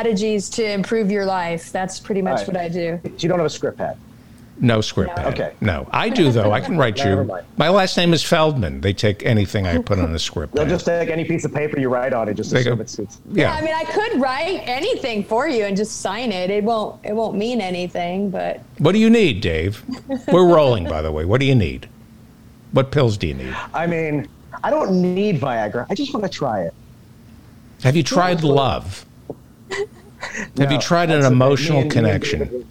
strategies to improve your life. That's pretty much right. what I do. You don't have a script pad. No script No. pad. Okay. No, I do though. I can write you. My last name is Feldman. They take anything I put on a script They'll pad. just take any piece of paper you write on it, just assume go- it's, it's Yeah, yeah. I mean, I could write anything for you and just sign it. It won't. It won't mean anything, but What do you need, Dave? We're rolling, by the way. What do you need? What pills do you need? I mean, I don't need Viagra. I just want to try it. Have you tried love? Have you tried an that's the thing. emotional Me and- me and connection? David-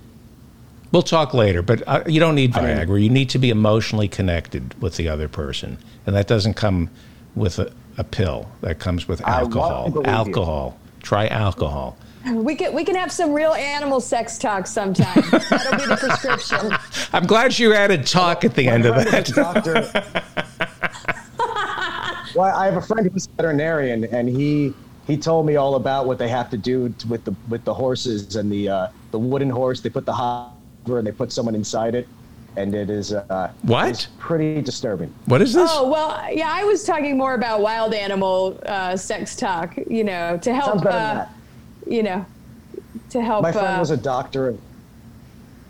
We'll talk later, but uh, you don't need I mean- Viagra. you need to be emotionally connected with the other person, and that doesn't come with a, a pill. That comes with I want to alcohol. you. Alcohol. Try alcohol. we can we can have some real animal sex talk sometime. That'll be the prescription. I'm glad you added talk at the end of My friend that. is a doctor. well, I have a friend who's a veterinarian, and he he told me all about what they have to do t- with the with the horses and the uh, the wooden horse. They put the hopper and they put someone inside it, and it is uh, What? it's pretty disturbing. What is this? Oh well, yeah. I was talking more about wild animal uh, sex talk. You know, to help. Sounds better than Uh, you know, to help. My friend uh, was a doctor.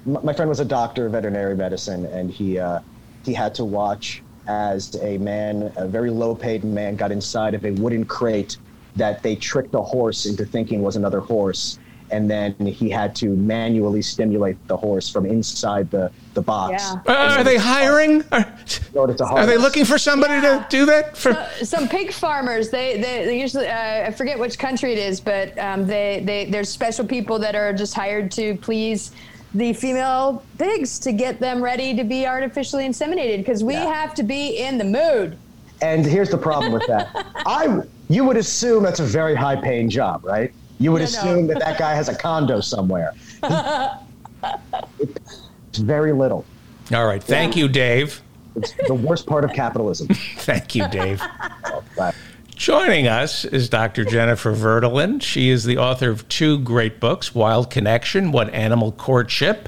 My my friend was a doctor of veterinary medicine, and he uh, he had to watch as a man, a very low-paid man, got inside of a wooden crate that they tricked a horse into thinking was another horse, and then he had to manually stimulate the horse from inside the the box. Yeah. Uh, are they hiring? Are, to are they looking for somebody Yeah. to do that? For some pig farmers they they, they usually uh, i forget which country it is but um, they, they there's special people that are just hired to please the female pigs to get them ready to be artificially inseminated because we Yeah. have to be in the mood And here's the problem with that. I you would assume that's a very high paying job, right? You would no. assume that that guy has a condo somewhere. it's very little. all right. Thank you, Dave. It's the worst part of capitalism. Thank you, Dave. Oh, but Joining us is Dr. Jennifer Verdolin. She is the author of two great books Wild Connection What Animal Courtship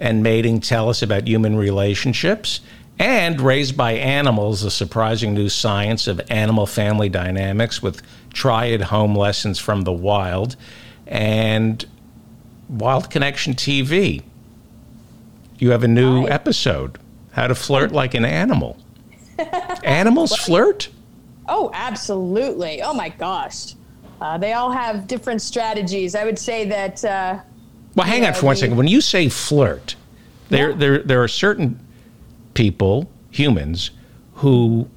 and Mating Tell Us About Human Relationships, and Raised by Animals the Surprising New Science of Animal Family Dynamics with triad Home Lessons from the Wild, and Wild Connection TV. You have a new Hi. episode How to Flirt Like an Animal. Animals flirt? oh absolutely oh my gosh uh, they all have different strategies i would say that uh, Well, hang on Yeah, for one the- second. When you say flirt, there, Yeah. there, there are certain people, humans, who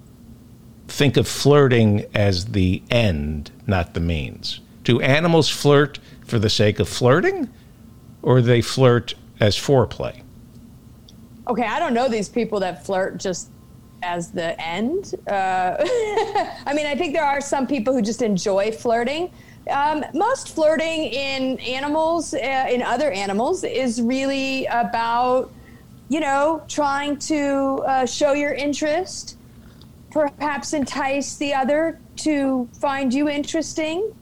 think of flirting as the end, not the means. Do animals flirt for the sake of flirting, or they flirt as foreplay? Okay, I don't know these people that flirt just as the end. Uh, I mean, I think there are some people who just enjoy flirting. Um, most flirting in animals, uh, in other animals, is really about, you know, trying to uh, show your interest, perhaps entice the other to find you interesting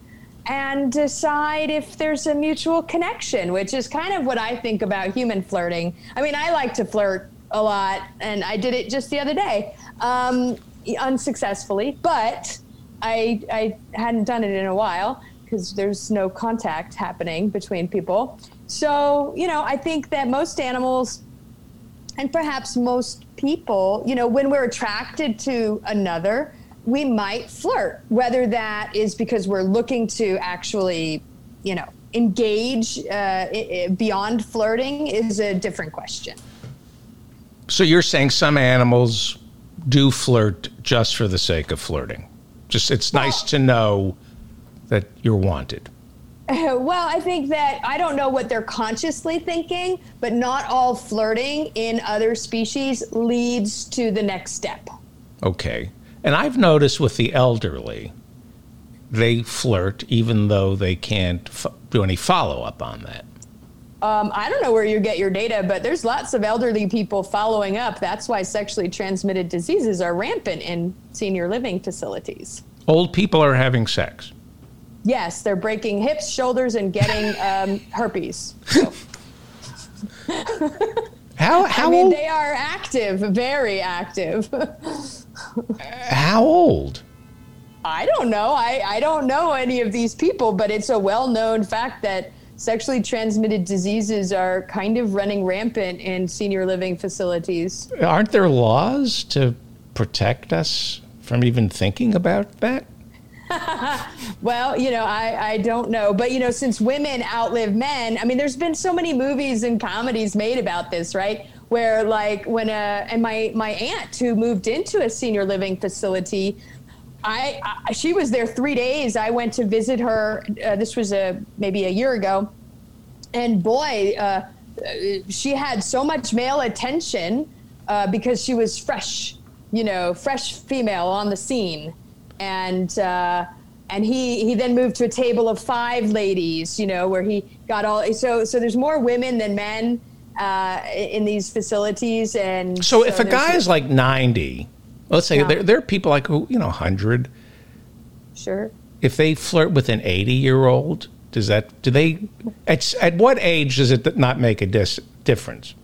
and decide if there's a mutual connection, which is kind of what I think about human flirting. I mean, I like to flirt a lot, and I did it just the other day, um, unsuccessfully, but I, I hadn't done it in a while because there's no contact happening between people. So, you know, I think that most animals and perhaps most people, you know, when we're attracted to another, we might flirt, whether that is because we're looking to actually, you know, engage uh, i- i- beyond flirting is a different question. So you're saying some animals do flirt just for the sake of flirting? Just it's nice to know that you're wanted. Well, I think that I don't know what they're consciously thinking, but not all flirting in other species leads to the next step. Okay. And I've noticed with the elderly, they flirt even though they can't f- do any follow up on that. Um, I don't know where you get your data, but there's lots of elderly people following up. That's why sexually transmitted diseases are rampant in senior living facilities. Old people are having sex. Yes, they're breaking hips, shoulders, and getting um, herpes. So, How how I mean, old? they are active, very active. how old? I don't know. I, I don't know any of these people, but it's a well known fact that sexually transmitted diseases are kind of running rampant in senior living facilities. Aren't there laws to protect us from even thinking about that? well, you know, I, I don't know. But, you know, since women outlive men, I mean, there's been so many movies and comedies made about this, right? Where, like, when, uh, and my, my aunt who moved into a senior living facility, I, I, she was there three days. I went to visit her. Uh, this was a maybe a year ago, and boy, uh, she had so much male attention uh, because she was fresh, you know, fresh female on the scene, and uh, and he he then moved to a table of five ladies, you know, where he got all so so there's more women than men uh, in these facilities, and so, so if a guy is like ninety Let's say yeah. there, there are people like who, you know, 100. Sure. If they flirt with an 80 year old, does that, do they, at, at what age does it not make a dis, difference?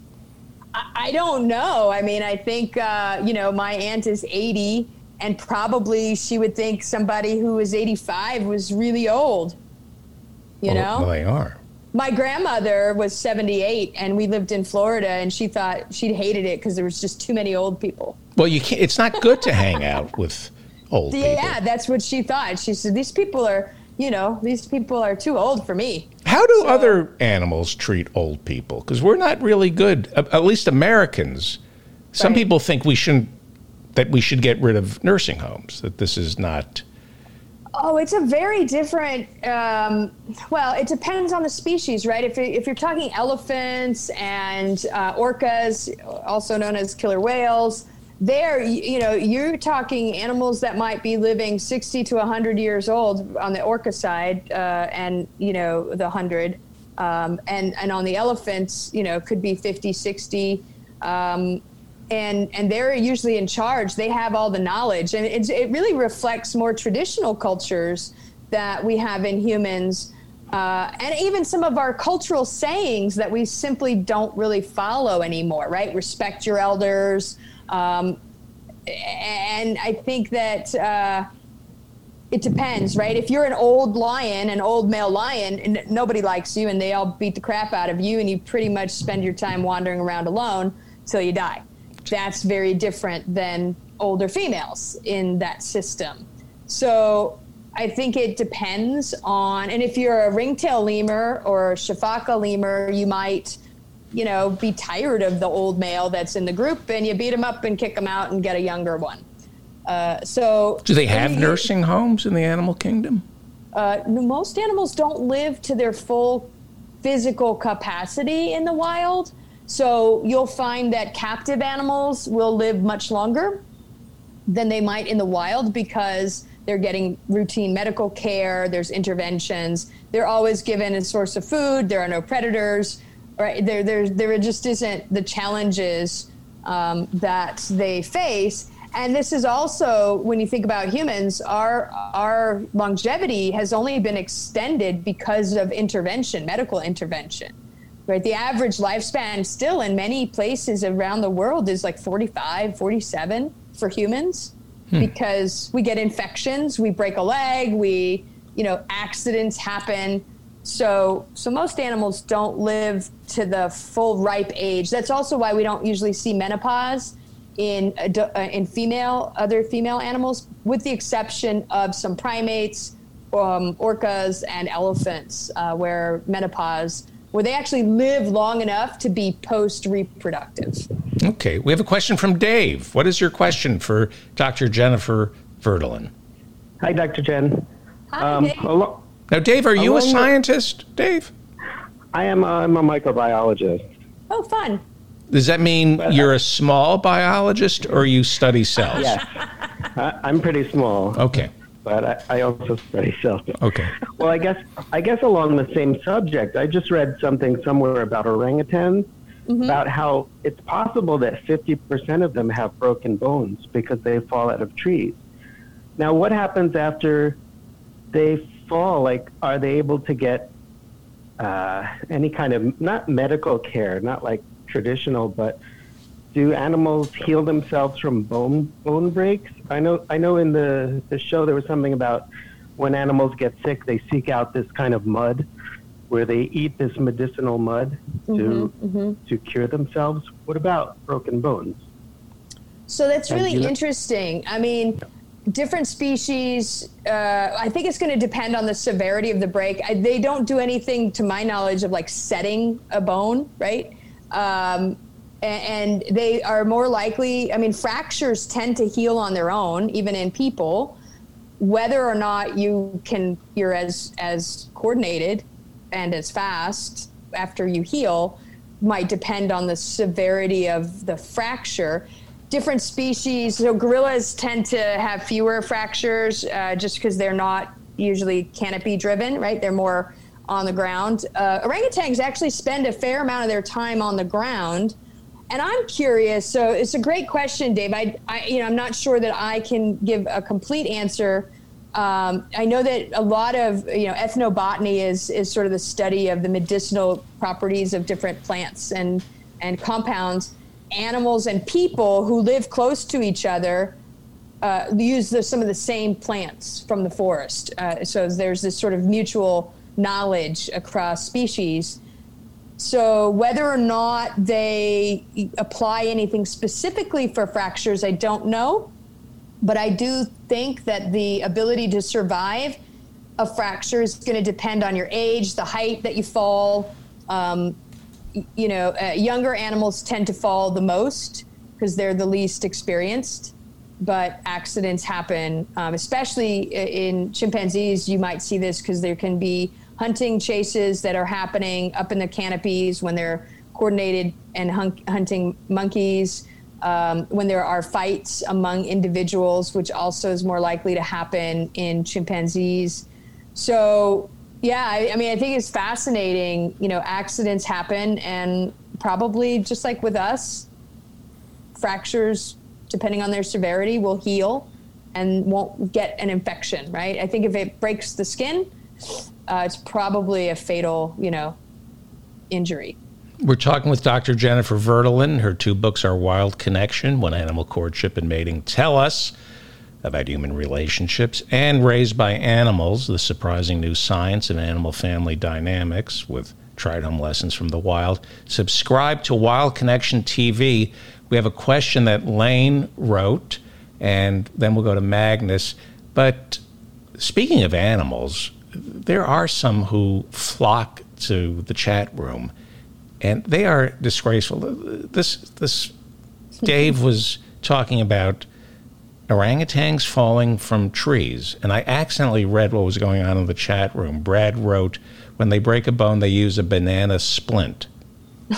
I don't know. I mean, I think, uh, you know, my aunt is 80, and probably she would think somebody who was 85 was really old. You well, know? Well, they are. My grandmother was 78, and we lived in Florida, and she thought she'd hated it because there was just too many old people. Well, you can't. It's not good to hang out with old yeah, people. Yeah, that's what she thought. She said these people are, you know, these people are too old for me. How do so, other animals treat old people? Because we're not really good. At least Americans. Some right. people think we shouldn't. That we should get rid of nursing homes. That this is not. Oh, it's a very different. Um, well, it depends on the species, right? If, if you're talking elephants and uh, orcas, also known as killer whales, there you know you're talking animals that might be living 60 to 100 years old on the orca side uh, and you know the 100 um, and and on the elephants you know could be 50 60 um, and and they're usually in charge they have all the knowledge and it really reflects more traditional cultures that we have in humans uh, and even some of our cultural sayings that we simply don't really follow anymore right respect your elders um, and I think that uh, it depends, right? If you're an old lion, an old male lion, and nobody likes you, and they all beat the crap out of you, and you pretty much spend your time wandering around alone till you die. That's very different than older females in that system. So I think it depends on, and if you're a ringtail lemur or a sifaka lemur, you might you know, be tired of the old male that's in the group and you beat him up and kick him out and get a younger one. Uh, so, do they have nursing homes in the animal kingdom? Uh, most animals don't live to their full physical capacity in the wild. So, you'll find that captive animals will live much longer than they might in the wild because they're getting routine medical care, there's interventions, they're always given a source of food, there are no predators right? There, there, there just isn't the challenges um, that they face. And this is also, when you think about humans, our our longevity has only been extended because of intervention, medical intervention. Right? The average lifespan still in many places around the world is like 45, 47 for humans hmm. because we get infections, we break a leg, we, you know, accidents happen so, so most animals don't live to the full ripe age. That's also why we don't usually see menopause in uh, in female other female animals, with the exception of some primates, um, orcas, and elephants, uh, where menopause where they actually live long enough to be post reproductive. Okay, we have a question from Dave. What is your question for Dr. Jennifer Verdolin? Hi, Dr. Jen. Hi, um, Dave. Now, Dave, are you a scientist, Dave? I am. I'm a microbiologist. Oh, fun. Does that mean but, you're a small biologist or you study cells? Yes. I'm pretty small. Okay. But I, I also study cells. Okay. Well, I guess I guess along the same subject, I just read something somewhere about orangutans, mm-hmm. about how it's possible that 50% of them have broken bones because they fall out of trees. Now, what happens after they fall, like, are they able to get uh, any kind of not medical care, not like traditional, but do animals heal themselves from bone bone breaks? I know I know in the the show there was something about when animals get sick, they seek out this kind of mud where they eat this medicinal mud to to cure themselves. What about broken bones? So that's really you know- interesting. I mean, different species. Uh, I think it's going to depend on the severity of the break. I, they don't do anything, to my knowledge, of like setting a bone, right? Um, and they are more likely. I mean, fractures tend to heal on their own, even in people. Whether or not you can, you're as as coordinated and as fast after you heal might depend on the severity of the fracture. Different species, so gorillas tend to have fewer fractures uh, just because they're not usually canopy driven, right? They're more on the ground. Uh, orangutans actually spend a fair amount of their time on the ground. And I'm curious. So it's a great question, Dave. I, I you know, I'm not sure that I can give a complete answer. Um, I know that a lot of you know ethnobotany is is sort of the study of the medicinal properties of different plants and and compounds. Animals and people who live close to each other uh, use the, some of the same plants from the forest. Uh, so there's this sort of mutual knowledge across species. So whether or not they apply anything specifically for fractures, I don't know. But I do think that the ability to survive a fracture is going to depend on your age, the height that you fall. Um, you know, uh, younger animals tend to fall the most because they're the least experienced. But accidents happen, um, especially in chimpanzees. You might see this because there can be hunting chases that are happening up in the canopies when they're coordinated and hun- hunting monkeys um, when there are fights among individuals, which also is more likely to happen in chimpanzees. So, yeah, I, I mean, I think it's fascinating. You know, accidents happen, and probably just like with us, fractures, depending on their severity, will heal and won't get an infection, right? I think if it breaks the skin, uh, it's probably a fatal, you know, injury. We're talking with Dr. Jennifer Verdolin. Her two books are Wild Connection, When Animal Courtship and Mating Tell Us about Human Relationships, and Raised by Animals, The Surprising New Science of Animal Family Dynamics with tried home lessons from the wild. Subscribe to Wild Connection TV. We have a question that Lane wrote, and then we'll go to Magnus. But speaking of animals, there are some who flock to the chat room and they are disgraceful. This this Dave was talking about orangutans falling from trees, and I accidentally read what was going on in the chat room. Brad wrote, "When they break a bone, they use a banana splint."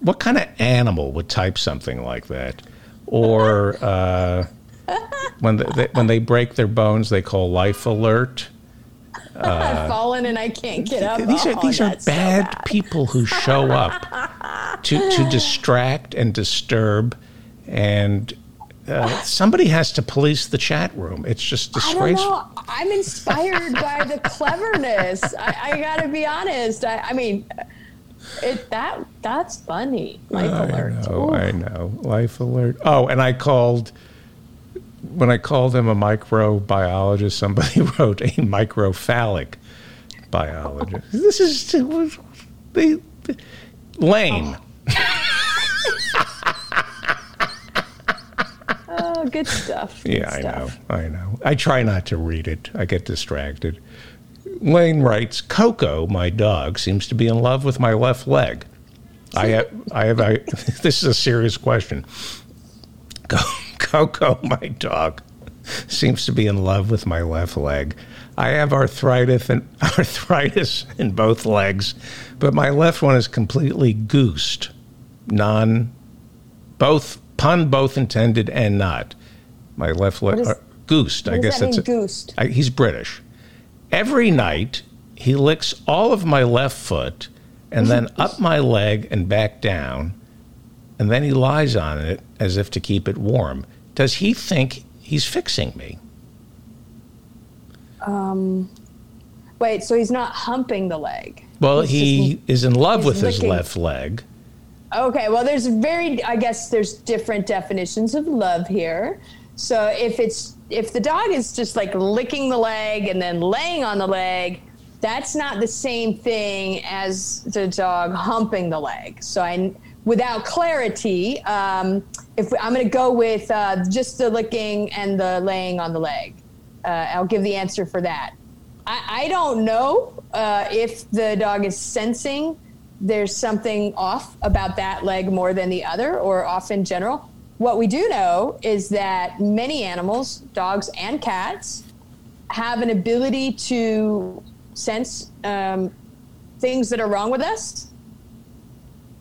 what kind of animal would type something like that? Or uh, when they, when they break their bones, they call life alert. I've fallen and I can't get up. These are Oh, these are that's so bad, people who show up to to distract and disturb, and uh, somebody has to police the chat room. It's just I don't disgraceful. know. I'm inspired by the cleverness. I, I got to be honest. I, I mean, it that that's funny. Life I alert. know, Ooh. I know. Life alert. Oh, and I called when I called him a microbiologist. Somebody wrote a microphalic biologist. This is they, lame. Oh, good stuff. Good Yeah, I know. I know. I try not to read it. I get distracted. Lane writes, Coco, my dog, seems to be in love with my left leg. I have, I have, I, this is a serious question. Co- Coco, my dog, seems to be in love with my left leg. I have arthritis and arthritis in both legs, but my left one is completely goosed, non, both pun both intended and not. My left leg uh, goosed. I guess that that's mean, a- goosed? I, he's British. Every night he licks all of my left foot and then up my leg and back down, and then he lies on it as if to keep it warm. Does he think he's fixing me? Um, Wait, so he's not humping the leg. Well, He's he just- is in love with his left leg, Okay, well, there's very, I guess there's different definitions of love here. So if it's if the dog is just like licking the leg and then laying on the leg, that's not the same thing as the dog humping the leg. So I, without clarity, um, if I'm going to go with uh, just the licking and the laying on the leg, uh, I'll give the answer for that. I, I don't know uh, if the dog is sensing there's something off about that leg more than the other or off in general. What we do know is that many animals, dogs and cats, have an ability to sense um, things that are wrong with us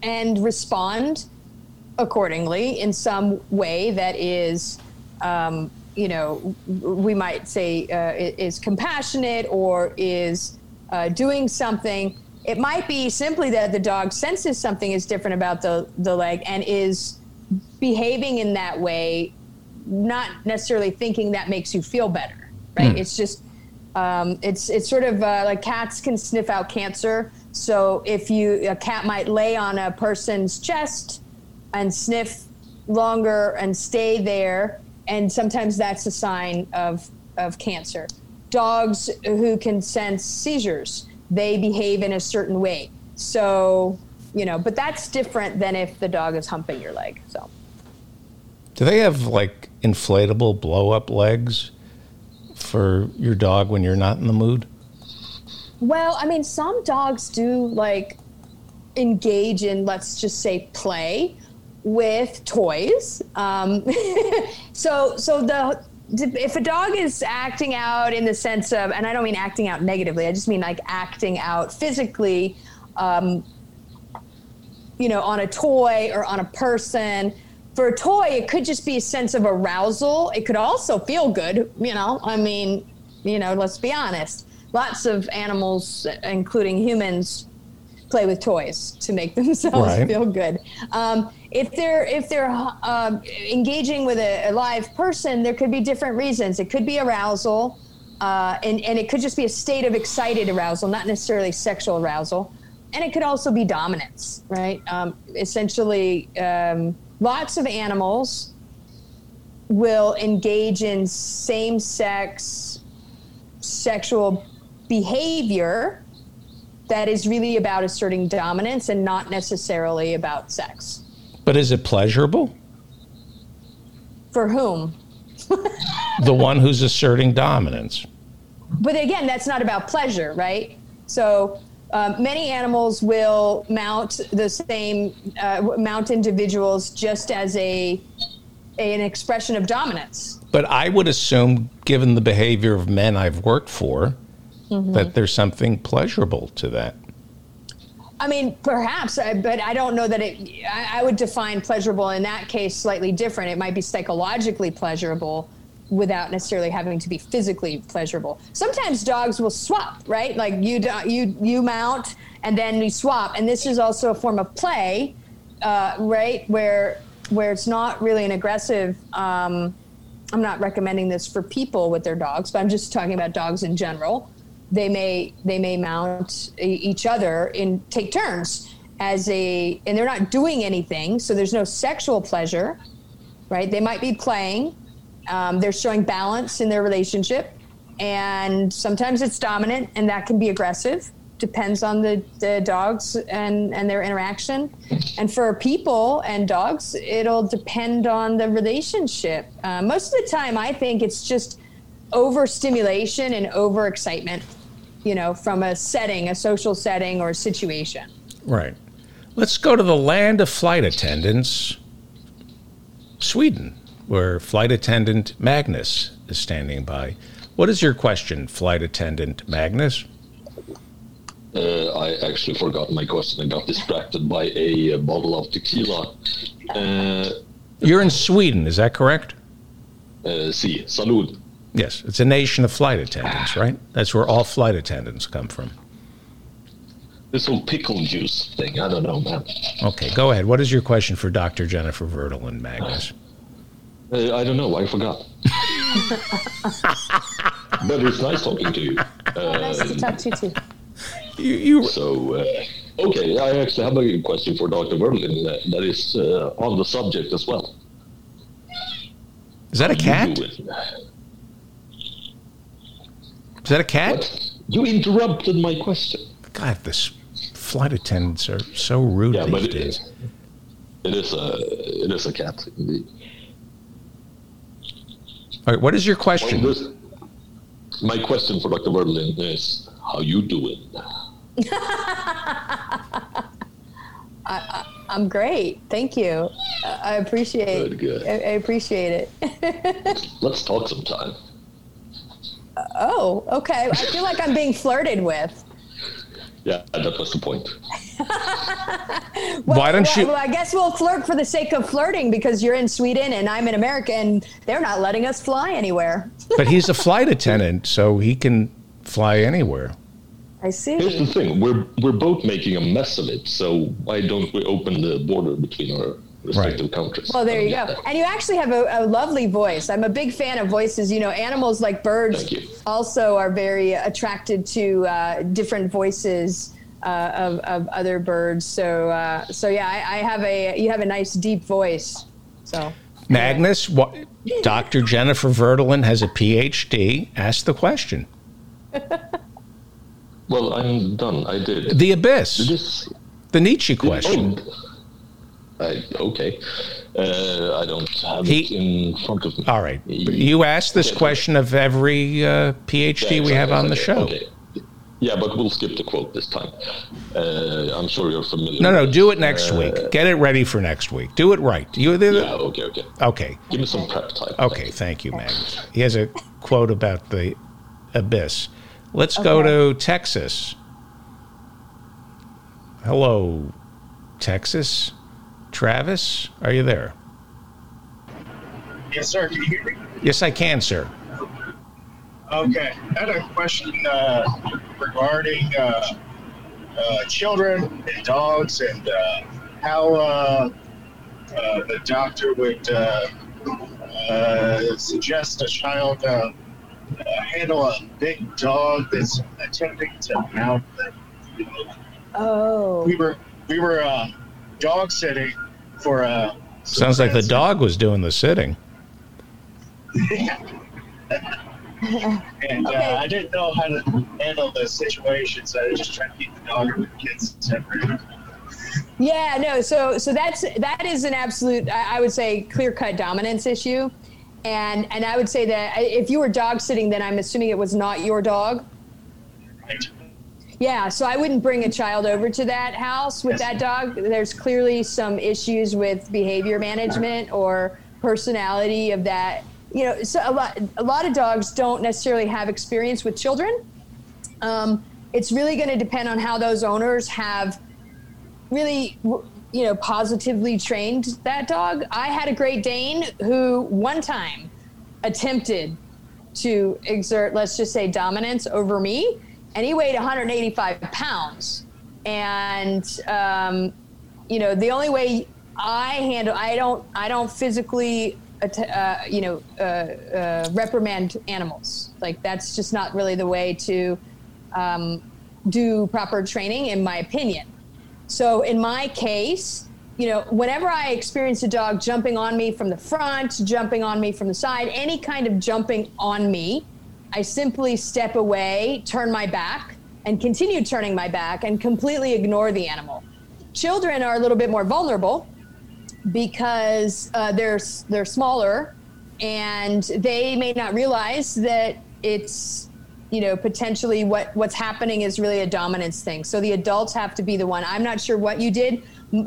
and respond accordingly in some way that is, um, you know, we might say uh, is compassionate or is uh, doing something it might be simply that the dog senses something is different about the, the leg and is behaving in that way, not necessarily thinking that makes you feel better, right? Mm. It's just, um, it's, it's sort of uh, like cats can sniff out cancer. So if you, a cat might lay on a person's chest and sniff longer and stay there. And sometimes that's a sign of, of cancer. Dogs who can sense seizures they behave in a certain way. So, you know, but that's different than if the dog is humping your leg. So, do they have like inflatable blow up legs for your dog when you're not in the mood? Well, I mean, some dogs do like engage in, let's just say, play with toys. Um, so, so the if a dog is acting out in the sense of, and I don't mean acting out negatively, I just mean like acting out physically, um, you know, on a toy or on a person. For a toy, it could just be a sense of arousal. It could also feel good, you know. I mean, you know, let's be honest. Lots of animals, including humans, play with toys to make themselves right. feel good. Um, if they're if they're uh, engaging with a, a, live person, there could be different reasons. It could be arousal, uh, and and it could just be a state of excited arousal, not necessarily sexual arousal, and it could also be dominance, right? Um, essentially, um, lots of animals will engage in same-sex sexual behavior that is really about asserting dominance and not necessarily about sex. But is it pleasurable? For whom? the one who's asserting dominance. But again, that's not about pleasure, right? So um, many animals will mount the same uh, mount individuals just as a, a, an expression of dominance. But I would assume, given the behavior of men I've worked for, mm-hmm. that there's something pleasurable to that. I mean, perhaps, but I don't know that it. I would define pleasurable in that case slightly different. It might be psychologically pleasurable without necessarily having to be physically pleasurable. Sometimes dogs will swap, right? Like you you you mount and then you swap, and this is also a form of play, uh, right? Where where it's not really an aggressive. Um, I'm not recommending this for people with their dogs, but I'm just talking about dogs in general they may they may mount each other and take turns as a and they're not doing anything so there's no sexual pleasure right? They might be playing um, they're showing balance in their relationship and sometimes it's dominant and that can be aggressive depends on the, the dogs and, and their interaction. And for people and dogs it'll depend on the relationship. Uh, most of the time i think it's just overstimulation and overexcitement you know, from a setting, a social setting or a situation. Right. Let's go to the land of flight attendants, Sweden, where flight attendant Magnus is standing by. What is your question, flight attendant Magnus? Uh, I actually forgot my question. I got distracted by a, a bottle of tequila. Uh, You're in Sweden, is that correct? Uh, si, salud. Yes, it's a nation of flight attendants, right? That's where all flight attendants come from. This whole pickle juice thing, I don't know, man. Okay, go ahead. What is your question for Dr. Jennifer Verdolin, Magnus? Uh, I don't know. I forgot. but it's nice talking to you. Uh, nice to talk to you too. You, you so uh, Okay, I actually have a question for Dr. Verlin that, that is uh, on the subject as well. Is that a cat? You Is that a cat? What? You interrupted my question. God, this flight attendants are so rude Yeah, these but it days. It is a it is a cat. Indeed. All right, what is your Well, question? this, my question for Dr. Verlin is, how you doing? I'm great. Thank you. I I appreciate. Good, good. I, I appreciate it. Let's talk sometime. Oh, okay. I feel like I'm being flirted with. Yeah, that was the point. Well, Why don't well, you- Well, I guess we'll flirt for the sake of flirting because you're in Sweden and I'm in America and they're not letting us fly anywhere. but he's a flight attendant, so he can fly anywhere. I see. Here's the thing: we're we're both making a mess of it. So why don't we open the border between our respective countries? Well, there I you get go. that. And you actually have a, a lovely voice. I'm a big fan of voices. You know, animals like birds also are very attracted to uh, different voices uh, of, of other birds. So, uh, so yeah, I, I have a you have a nice deep voice. So, Magnus, what, Dr. Jennifer Verdolin has a PhD. Ask the question. Well, I'm done. I did. The abyss, This. the Nietzsche question. Oh, I, okay. Uh, I don't have He- it in front of me. All right. You ask this Okay. question of every uh, PhD Yeah, we have on the okay, show. Okay. Yeah, but we'll skip the quote this time. Uh, I'm sure you're familiar. No, no, with do it. it next Uh, week. Get it ready for next week. Do it right. You, Yeah, okay, okay. Okay. Give me some prep time. Okay. Thank you, Magnus. He has a quote about the abyss. Let's go to Texas. Hello, Texas. Travis, are you there? Yes, sir. Can you hear me? Yes, I can, sir. Okay. I had a question uh, regarding uh, uh, children and dogs and uh, how uh, uh, the doctor would uh, uh, suggest a child uh, uh, handle a big dog that's attempting to mount them. oh, We were we were uh, dog sitting for a. some Sounds like the dog was doing the sitting. And Okay. uh, I didn't know how to handle the situation, so I was just trying to keep the dog and the kids separate. Yeah, no. So, so that's that is an absolute, I, I would say, clear cut dominance issue, and and I would say that if you were dog sitting, then I'm assuming it was not your dog. Yeah, so I wouldn't bring a child over to that house with that dog. There's clearly some issues with behavior management or personality of that. You know, so a lot a lot of dogs don't necessarily have experience with children. Um, it's really going to depend on how those owners have really you know positively trained that dog i had a great dane who one time attempted to exert let's just say dominance over me and he weighed 185 pounds. And um, you know the only way i handle i don't i don't physically uh, you know uh, uh, reprimand animals. Like that's just not really the way to um, do proper training in my opinion. So in my case, you know, whenever I experience a dog jumping on me from the front, jumping on me from the side, any kind of jumping on me, I simply step away, turn my back, and continue turning my back and completely ignore the animal. Children are a little bit more vulnerable because uh, they're they're smaller and they may not realize that it's you know potentially what what's happening is really a dominance thing. So the adults have to be the one. I'm not sure what you did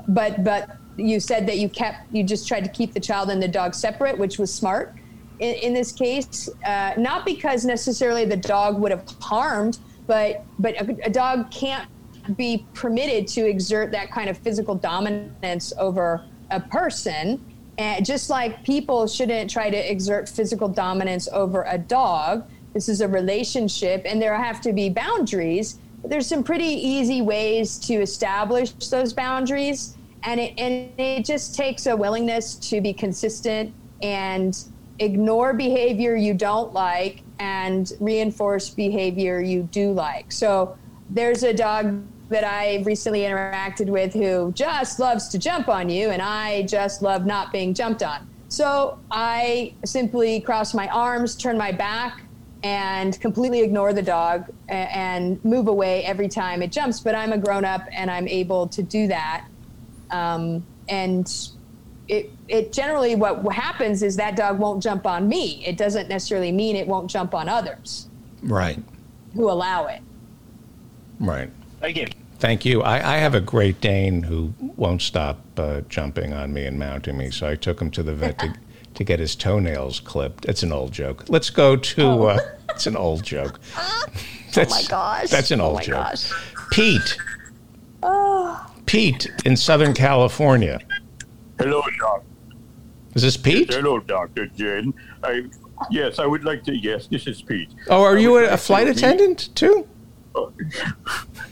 but but you said that you kept you just tried to keep the child and the dog separate which was smart in, in this case uh, not because necessarily the dog would have harmed but but a, a dog can't be permitted to exert that kind of physical dominance over a person. And just like people shouldn't try to exert physical dominance over a dog this is a relationship and there have to be boundaries. But there's some pretty easy ways to establish those boundaries. And it, and it just takes a willingness to be consistent and ignore behavior you don't like and reinforce behavior you do like so there's a dog that I recently interacted with who just loves to jump on you, and I just love not being jumped on. So I simply cross my arms, turn my back, and completely ignore the dog and move away every time it jumps. But I'm a grown up and I'm able to do that. Um, and it, it generally what happens is that dog won't jump on me. It doesn't necessarily mean it won't jump on others Right. who allow it. Right. Thank you. Thank you. I, I have a Great Dane who won't stop uh, jumping on me and mounting me, so I took him to the vet to, to get his toenails clipped. It's an old joke. Let's go to. Uh, it's an old joke. That's, Oh my gosh. That's an Oh old my joke. gosh. Pete. Oh. Pete in Southern California. Hello, Doc. This is this Pete? Hello, Doctor Jen. I yes, I would like to. Yes, this is Pete. Oh, are I you a, like a to flight meet- attendant too?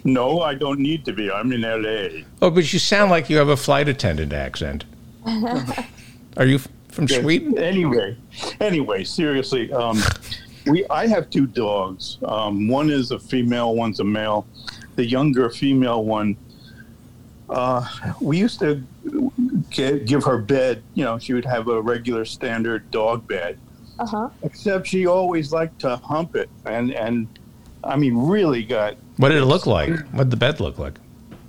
No, I don't need to be. I'm in L.A. Oh, but you sound like you have a flight attendant accent. Are you f- from Sweden? Anyway, anyway, seriously, um, we I have two dogs. Um, one is a female, one's a male. The younger female one, uh, we used to gi- give her bed. You know, she would have a regular standard dog bed. Uh huh. Except she always liked to hump it, and and I mean, really got What did it look like? What did the bed look like?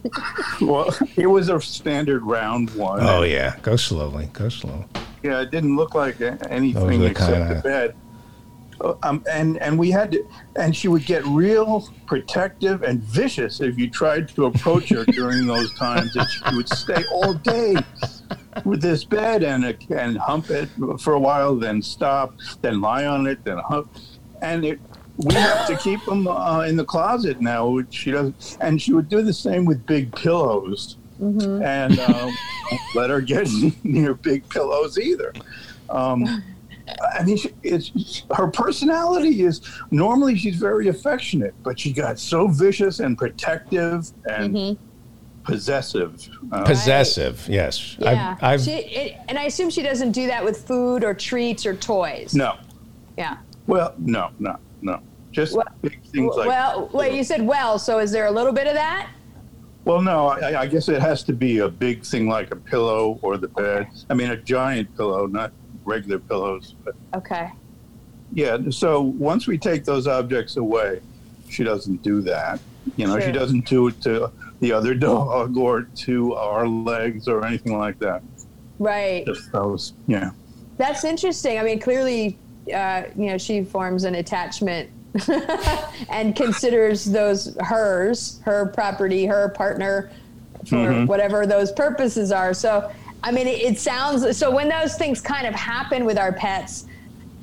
well. It was a standard round one. Oh yeah, go slowly, go slow. Yeah, it didn't look like anything Those are the except kinda- the bed. Uh, Um, and and we had to, and she would get real protective and vicious if you tried to approach her during those times. And she would stay all day with this bed and and hump it for a while, then stop, then lie on it, then hump, and it. We have to keep them uh, in the closet now. which She doesn't, and she would do the same with big pillows and um, let her get near big pillows either. Um, I mean, she, it's her personality is normally she's very affectionate, but she got so vicious and protective and possessive. Uh, Possessive, yes. Yeah. I've, I've she, it, and I assume she doesn't do that with food or treats or toys. no, Yeah. well, no, no, no, just Well- big things like. well, wait, you said well, so is there a little bit of that? Well, no, I, I guess it has to be a big thing like a pillow or the bed. I mean, a giant pillow, not regular pillows. But Okay. yeah, so once we take those objects away, she doesn't do that. You know, she doesn't do it to the other dog or to our legs or anything like that. Right. Just those, yeah. That's interesting. I mean, clearly, uh, you know, she forms an attachment and considers those hers, her property, her partner, for Mhm. whatever those purposes are. So, I mean, it, it sounds so when those things kind of happen with our pets.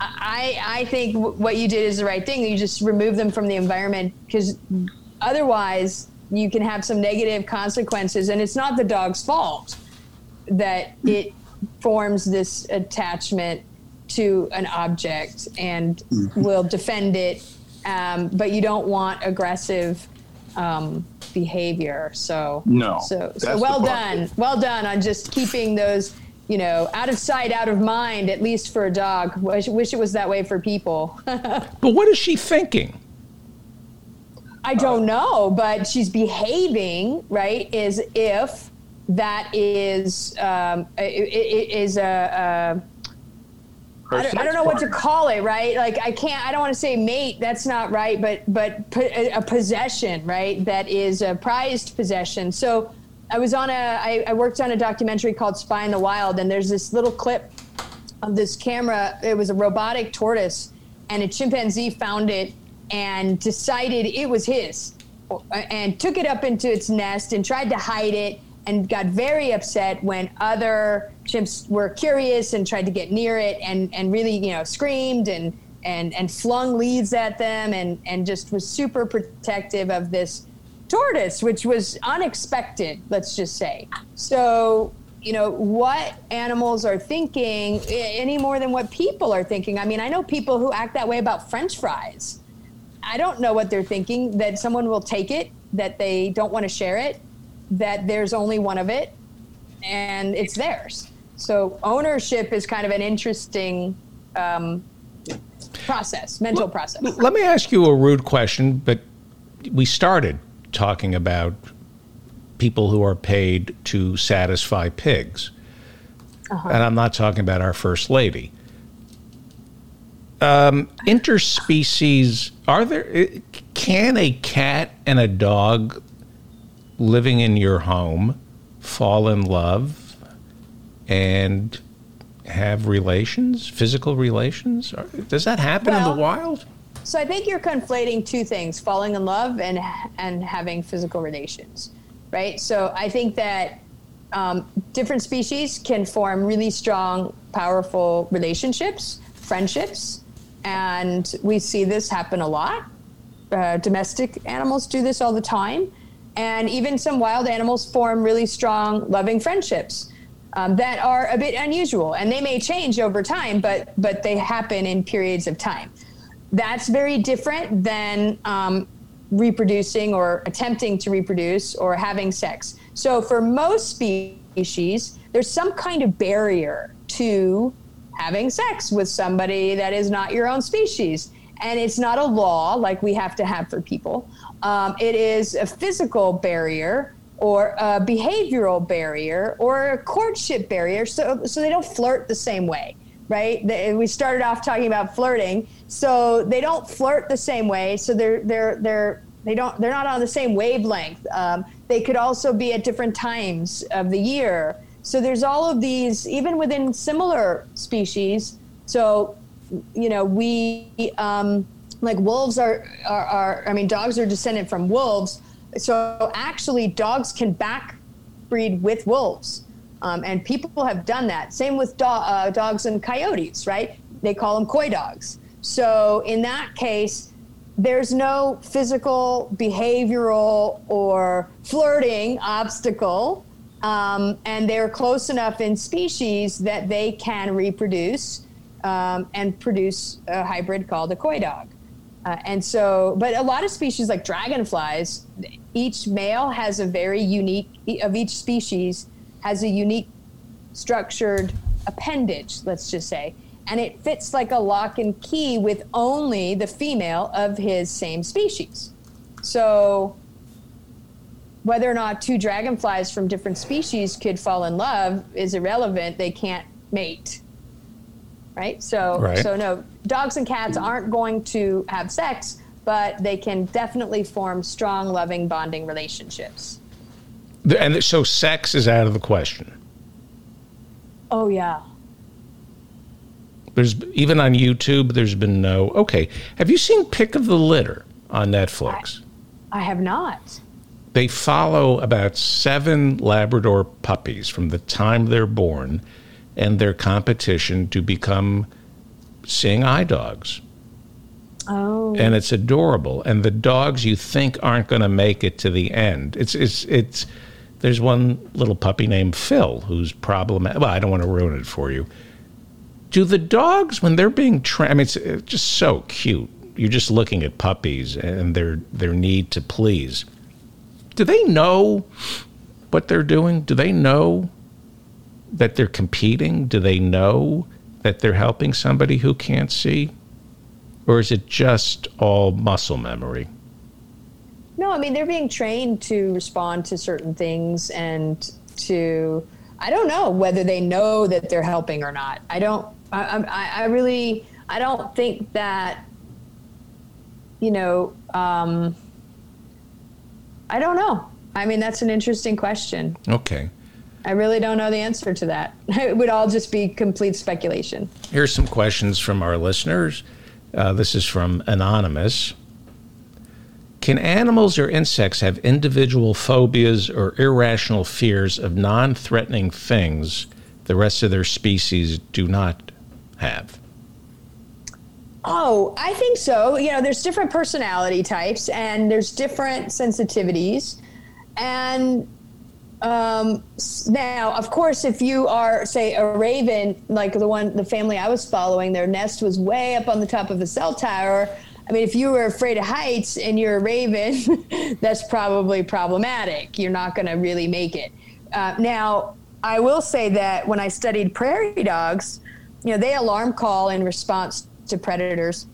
I, I think w- what you did is the right thing. You just remove them from the environment because otherwise you can have some negative consequences, and it's not the dog's fault that it forms this attachment to an object and will defend it, um, but you don't want aggressive um, behavior. So No, so so well done, well done on just keeping those. You know, out of sight, out of mind, at least for a dog. Wish, wish it was that way for people. but what is she thinking? I don't know, but she's behaving right as if that is um, is a. a I don't, I don't know what to call it, right? Like I can't. I don't want to say mate. That's not right. But but a a possession, right? That is a prized possession. So I was on a. I, I worked on a documentary called Spy in the Wild, and there's this little clip of this camera. It was a robotic tortoise, and a chimpanzee found it and decided it was his, and took it up into its nest and tried to hide it, and got very upset when other chimps were curious and tried to get near it, and and really you know screamed and and and flung leaves at them, and and just was super protective of this tortoise, which was unexpected, let's just say. So, you know, what animals are thinking any more than what people are thinking. I mean, I know people who act that way about French fries. I don't know what they're thinking that someone will take it, that they don't want to share it, that there's only one of it, and it's theirs. So, ownership is kind of an interesting um, process, mental process. Let me ask you a rude question, but we started talking about people who are paid to satisfy pigs. And I'm not talking about our first lady. Um, interspecies, are there, can a cat and a dog living in your home fall in love and have relations, physical relations? Does that happen in the wild? So I think you're conflating two things: falling in love and and having physical relations, right? So I think that um, different species can form really strong, powerful relationships, friendships, and we see this happen a lot. Uh, domestic animals do this all the time, and even some wild animals form really strong, loving friendships. Um, that are a bit unusual, and they may change over time, but but they happen in periods of time that's very different than um, reproducing or attempting to reproduce or having sex. So, for most species, there's some kind of barrier to having sex with somebody that is not your own species. And it's not a law like we have to have for people, um, it is a physical barrier. Or a behavioral barrier, or a courtship barrier, so so they don't flirt the same way right? They, we started off talking about flirting, so they don't flirt the same way. So they're they're they're they don't they're not on the same wavelength. Um, they could also be at different times of the year. So there's all of these, even within similar species. So you know we um, like wolves are, are are I mean dogs are descended from wolves. So actually, dogs can backbreed with wolves. Um, and people have done that. Same with do- uh, dogs and coyotes, right? They call them coy dogs. So in that case, there's no physical, behavioral, or flirting obstacle. Um, and they're close enough in species that they can reproduce um, and produce a hybrid called a coy dog. Uh, and so, but a lot of species like dragonflies, each male has a very unique, of each species, has a unique structured appendage, let's just say, and it fits like a lock and key with only the female of his same species. So, whether or not two dragonflies from different species could fall in love is irrelevant. They can't mate. Right? So, Right. so no, dogs and cats aren't going to have sex, but they can definitely form strong, loving, bonding relationships. And so sex is out of the question. Oh, yeah. There's even on YouTube. There's been no. Okay, have you seen Pick of the Litter on Netflix? I have not. They follow about seven Labrador puppies from the time they're born, and their competition to become seeing eye dogs. Oh. and it's adorable. And the dogs you think aren't going to make it to the end. It's it's it's. There's one little puppy named Phil who's problematic. Well, I don't want to ruin it for you. Do the dogs when they're being trained? I mean, it's, it's just so cute. You're just looking at puppies and their their need to please. Do they know what they're doing? Do they know that they're competing? Do they know that they're helping somebody who can't see? Or is it just all muscle memory? No, I mean they're being trained to respond to certain things and to. I don't know whether they know that they're helping or not. I don't. I, I, I really. I don't think that. You know. Um, I don't know. I mean, that's an interesting question. Okay. I really don't know the answer to that. It would all just be complete speculation. Here's some questions from our listeners. Uh, this is from Anonymous. Can animals or insects have individual phobias or irrational fears of non threatening things the rest of their species do not have? Oh, I think so. You know, there's different personality types and there's different sensitivities. And um, now, of course, if you are, say, a raven, like the one, the family I was following, their nest was way up on the top of a cell tower. I mean, if you were afraid of heights and you're a raven, that's probably problematic. You're not going to really make it. Uh, now, I will say that when I studied prairie dogs, you know, they alarm call in response to predators.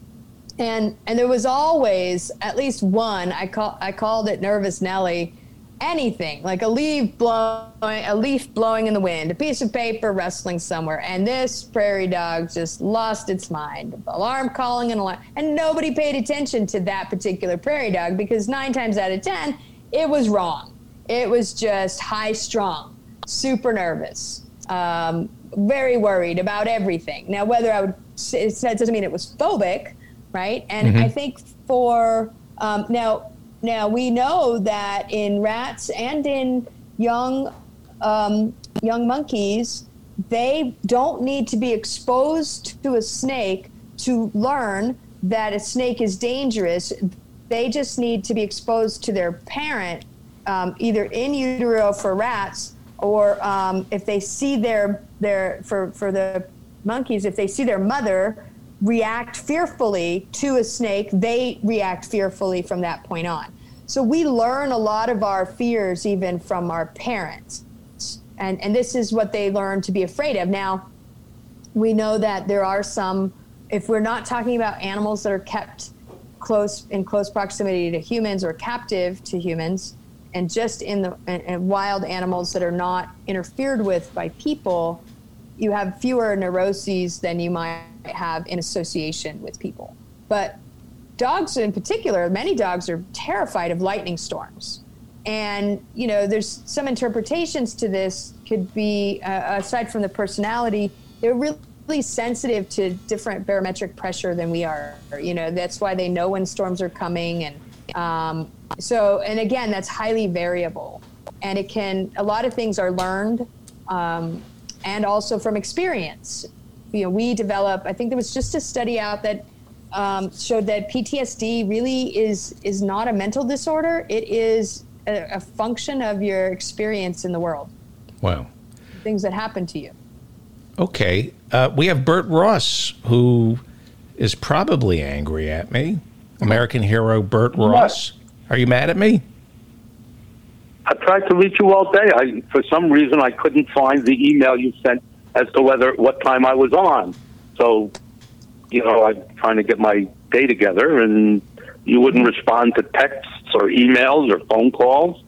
and and there was always at least one. I call I called it Nervous Nelly. Anything like a leaf blowing, a leaf blowing in the wind, a piece of paper rustling somewhere, and this prairie dog just lost its mind. Alarm calling and alarm, and nobody paid attention to that particular prairie dog because nine times out of ten, it was wrong. It was just high strung, super nervous, um, very worried about everything. Now, whether I would say it doesn't mean it was phobic, right? And Mm-hmm. I think for um, now, now we know that in rats and in young um, young monkeys, they don't need to be exposed to a snake to learn that a snake is dangerous. They just need to be exposed to their parent, um, either in utero for rats, or um, if they see their their for for the monkeys, if they see their mother react fearfully to a snake, they react fearfully from that point on. So we learn a lot of our fears even from our parents. And, and this is what they learn to be afraid of. Now, we know that there are some, if we're not talking about animals that are kept close in close proximity to humans or captive to humans, and just in the in, in wild animals that are not interfered with by people, you have fewer neuroses than you might have in association with people. But dogs, in particular, many dogs are terrified of lightning storms. And you know, there's some interpretations to this. Could be uh, aside from the personality, they're really sensitive to different barometric pressure than we are. You know, that's why they know when storms are coming, and um, so and again, that's highly variable, and it can. A lot of things are learned, um, and also from experience. You know, we develop. I think there was just a study out that um, showed that PTSD really is is not a mental disorder. It is a, a function of your experience in the world, Wow. things that happen to you. Okay. Uh, we have Burt Ross, who is probably angry at me. American hero Burt Ross. Are you mad at me? I tried to reach you all day. I, for some reason, I couldn't find the email you sent as to whether what time I was on. So, you know, I'm trying to get my day together, and you wouldn't respond to texts or emails or phone calls.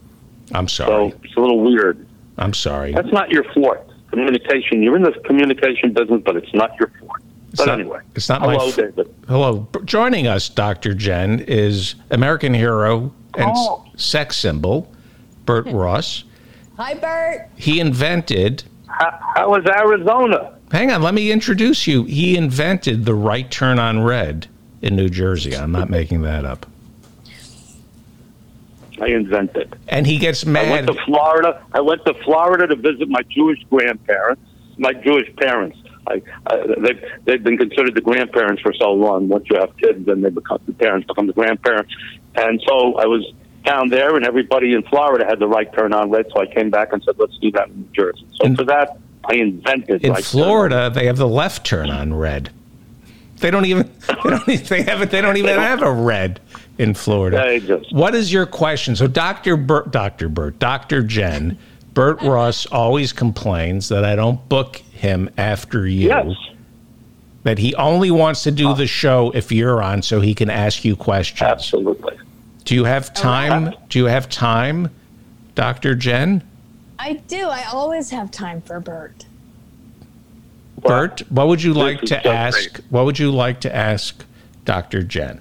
I'm sorry. So it's a little weird. I'm sorry. That's not your forte. Communication. You're in the communication business, but it's not your forte. It's But not- anyway, it's not my hello, f- David. Hello. Joining us, Dr. Jen, is American hero and Oh. sex symbol, Burt Ross. Hi, Burt. He invented, How, how was Arizona? hang on, let me introduce you. He invented the right turn on red in New Jersey. I'm not making that up. I invented. And he gets mad. I went to Florida. I went to Florida to visit my Jewish grandparents, my Jewish parents. I, I, they've, they've been considered the grandparents for so long. Once you have kids, then they become the parents become the grandparents. And so I was down there, and everybody in Florida had the right turn on red. So I came back and said, "Let's do that in New Jersey." So In- for that, I invented in right Florida, they have the left turn on red. They don't even they don't they have it. They don't even have a red in Florida. Just- What is your question? So, Doctor Burt, Doctor Burt, Doctor Jen, Burt Ross always complains that I don't book him after you. Yes. That he only wants to do uh. the show if you're on, so he can ask you questions. Absolutely. Do you have time? Do you have time, Doctor Jen? I do. I always have time for Burt. Burt, what would you like to so ask? great. What would you like to ask Dr. Jen?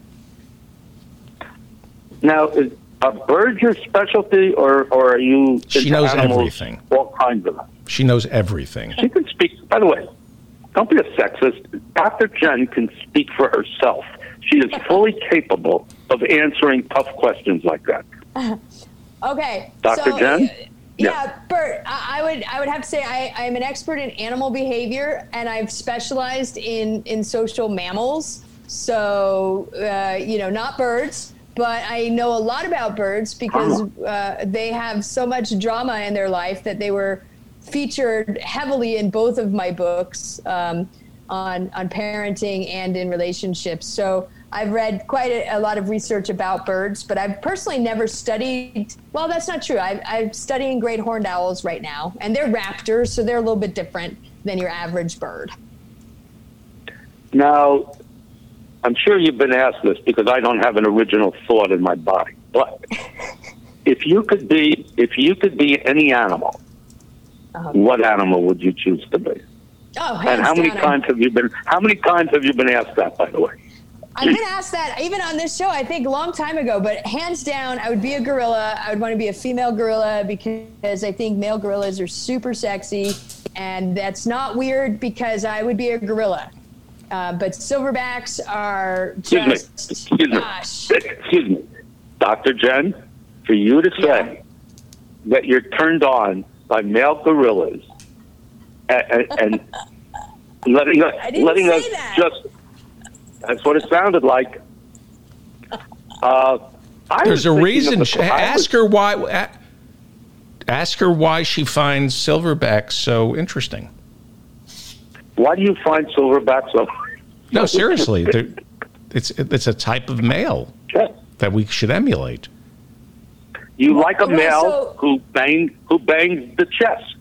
Now, is are birds your specialty, or, or are you? She knows animals, everything. All kinds of them. She knows everything. She can speak. By the way, don't be a sexist. Dr. Jen can speak for herself. She is fully capable of answering tough questions like that. Okay, Dr. so, Jen? Yeah, Yeah. Burt. I, would I would have to say I, I'm an expert in animal behavior, and I've specialized in in social mammals. So uh, you know, not birds, but I know a lot about birds because uh, they have so much drama in their life that they were featured heavily in both of my books um, on on parenting and in relationships. So I've read quite a, a lot of research about birds, but I've personally never studied. Well, that's not true. I, I'm studying great horned owls right now, and they're raptors, so they're a little bit different than your average bird. Now, I'm sure you've been asked this because I don't have an original thought in my body. But if you could be, if you could be any animal, Uh-huh. what animal would you choose to be? Oh, And how many times have you been? How many times have you been asked that? By the way, I've been asked that even on this show, I think a long time ago, but hands down, I would be a gorilla. I would want to be a female gorilla because I think male gorillas are super sexy. And that's not weird because I would be a gorilla. Uh, but silverbacks are excuse me, just, excuse me, excuse me, Doctor Jen, for you to say that you're turned on by male gorillas and, and, and letting us, letting say us that. just. That's what it sounded like. Uh, I There's a reason. the- Sh- I was- Ask her why. Ask her why she finds silverbacks so interesting. Why do you find silverbacks so? No, seriously, it's it's a type of male Yeah. that we should emulate. You like a male so- who bang who bangs the chest,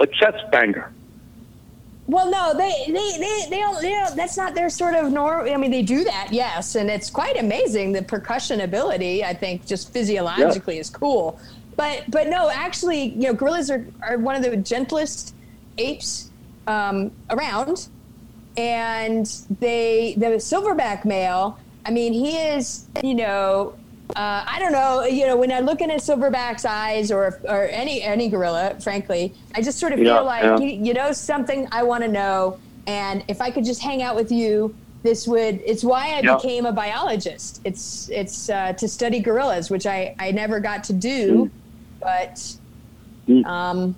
a chest banger. Well, no, they they they they don't. They don't that's not their sort of norm. I mean, they do that, yes, and it's quite amazing. The percussion ability, I think, just physiologically is cool. But but no, actually, you know, gorillas are are one of the gentlest apes um, around, and they the silverback male. I mean, he is you know. Uh, I don't know. You know, when I look in a silverback's eyes, or or any any gorilla, frankly, I just sort of Yeah, feel like yeah. you, you know something I want to know, and if I could just hang out with you, this would. It's why I Yeah. became a biologist. It's it's uh, to study gorillas, which I I never got to do, but Mm. um,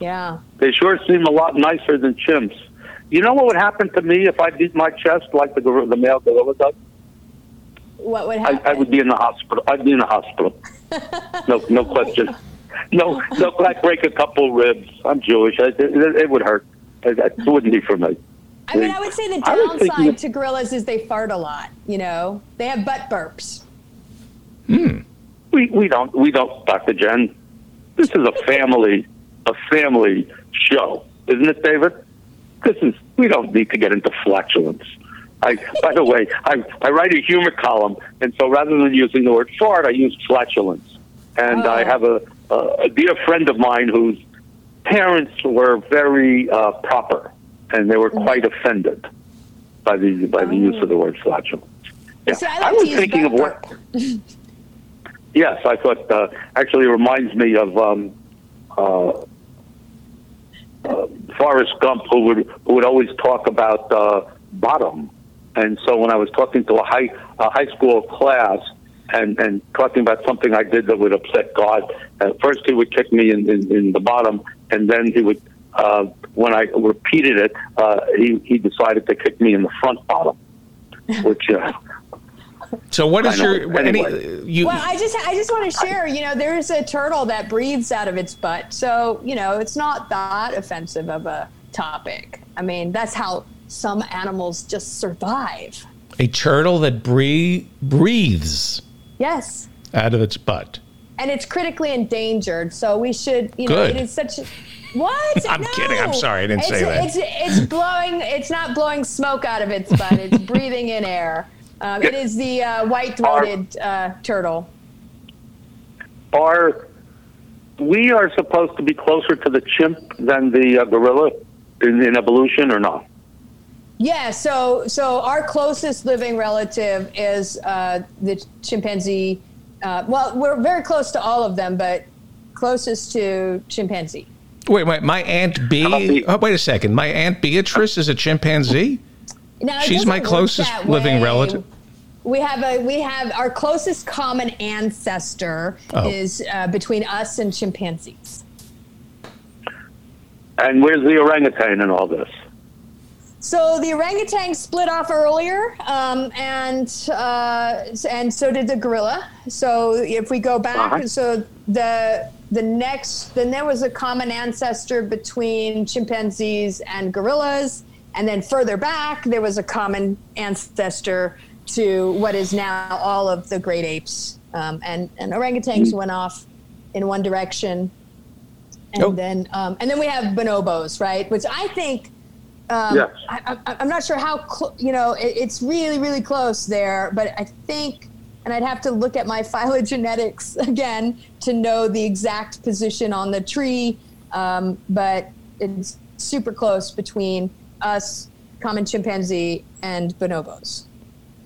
yeah. They sure seem a lot nicer than chimps. You know what would happen to me if I beat my chest like the gorilla, the male gorilla does? What would I, happen? I would be in the hospital. I'd be in the hospital. No, no question. No, no. I'd break a couple ribs. I'm Jewish. I, it, it would hurt. It, it wouldn't be for me. I mean, I would say the I was thinking downside to gorillas is they fart a lot. You know, they have butt burps. Hmm. We we don't we don't, Doctor Jen. This is a family a family show, isn't it, David? This is we don't need to get into flatulence. I by the way, I I write a humor column, and so rather than using the word fart, I use flatulence. And I Oh. have a, a a dear friend of mine whose parents were very uh, proper, and they were quite offended by the by the use of the word flatulence. Yeah. I I was thinking of what. Yes, I thought uh, actually it reminds me of um, uh, uh, Forrest Gump, who would who would always talk about uh, bottom. And so when I was talking to a high a high school class and and talking about something I did that would upset God, at first he would kick me in, in, in the bottom, and then he would. Uh, when I repeated it, uh, he he decided to kick me in the front bottom, which uh, So, what is I know. your any? You Well, I just I just want to share. You know, there's a turtle that breathes out of its butt, so you know it's not that offensive of a topic. I mean, that's how some animals just survive. a turtle that breathe, breathes Yes. out of its butt. and it's critically endangered. So we should, you know, Good. it is such. What? I'm No. kidding. I'm sorry. I didn't it's, say that. It's it's blowing. It's not blowing smoke out of its butt. It's breathing in air. Um, it is the uh, white-throated uh, turtle. are we are supposed to be closer to the chimp than the uh, gorilla in, in evolution, or not? Yeah. So so our closest living relative is uh, the chimpanzee. Uh, well, we're very close to all of them, but closest to chimpanzee. Wait, wait. My aunt B. Oh, wait a second. My aunt Beatrice is a chimpanzee. Now, She's my closest living way. relative. We have a we have our closest common ancestor Oh. is uh, between us and chimpanzees. And where's the orangutan in all this? So the orangutan split off earlier, um, and uh, and so did the gorilla. So if we go back, Uh-huh. so the the next then there was a common ancestor between chimpanzees and gorillas, and then further back there was a common ancestor to what is now all of the great apes. Um, and and orangutans went off in one direction, and then um, and then we have bonobos, right? Which I think Um, Yes. I, I, I'm not sure how, cl- you know, it, it's really, really close there, but I think, and I'd have to look at my phylogenetics again to know the exact position on the tree, um, but it's super close between us, common chimpanzee, and bonobos.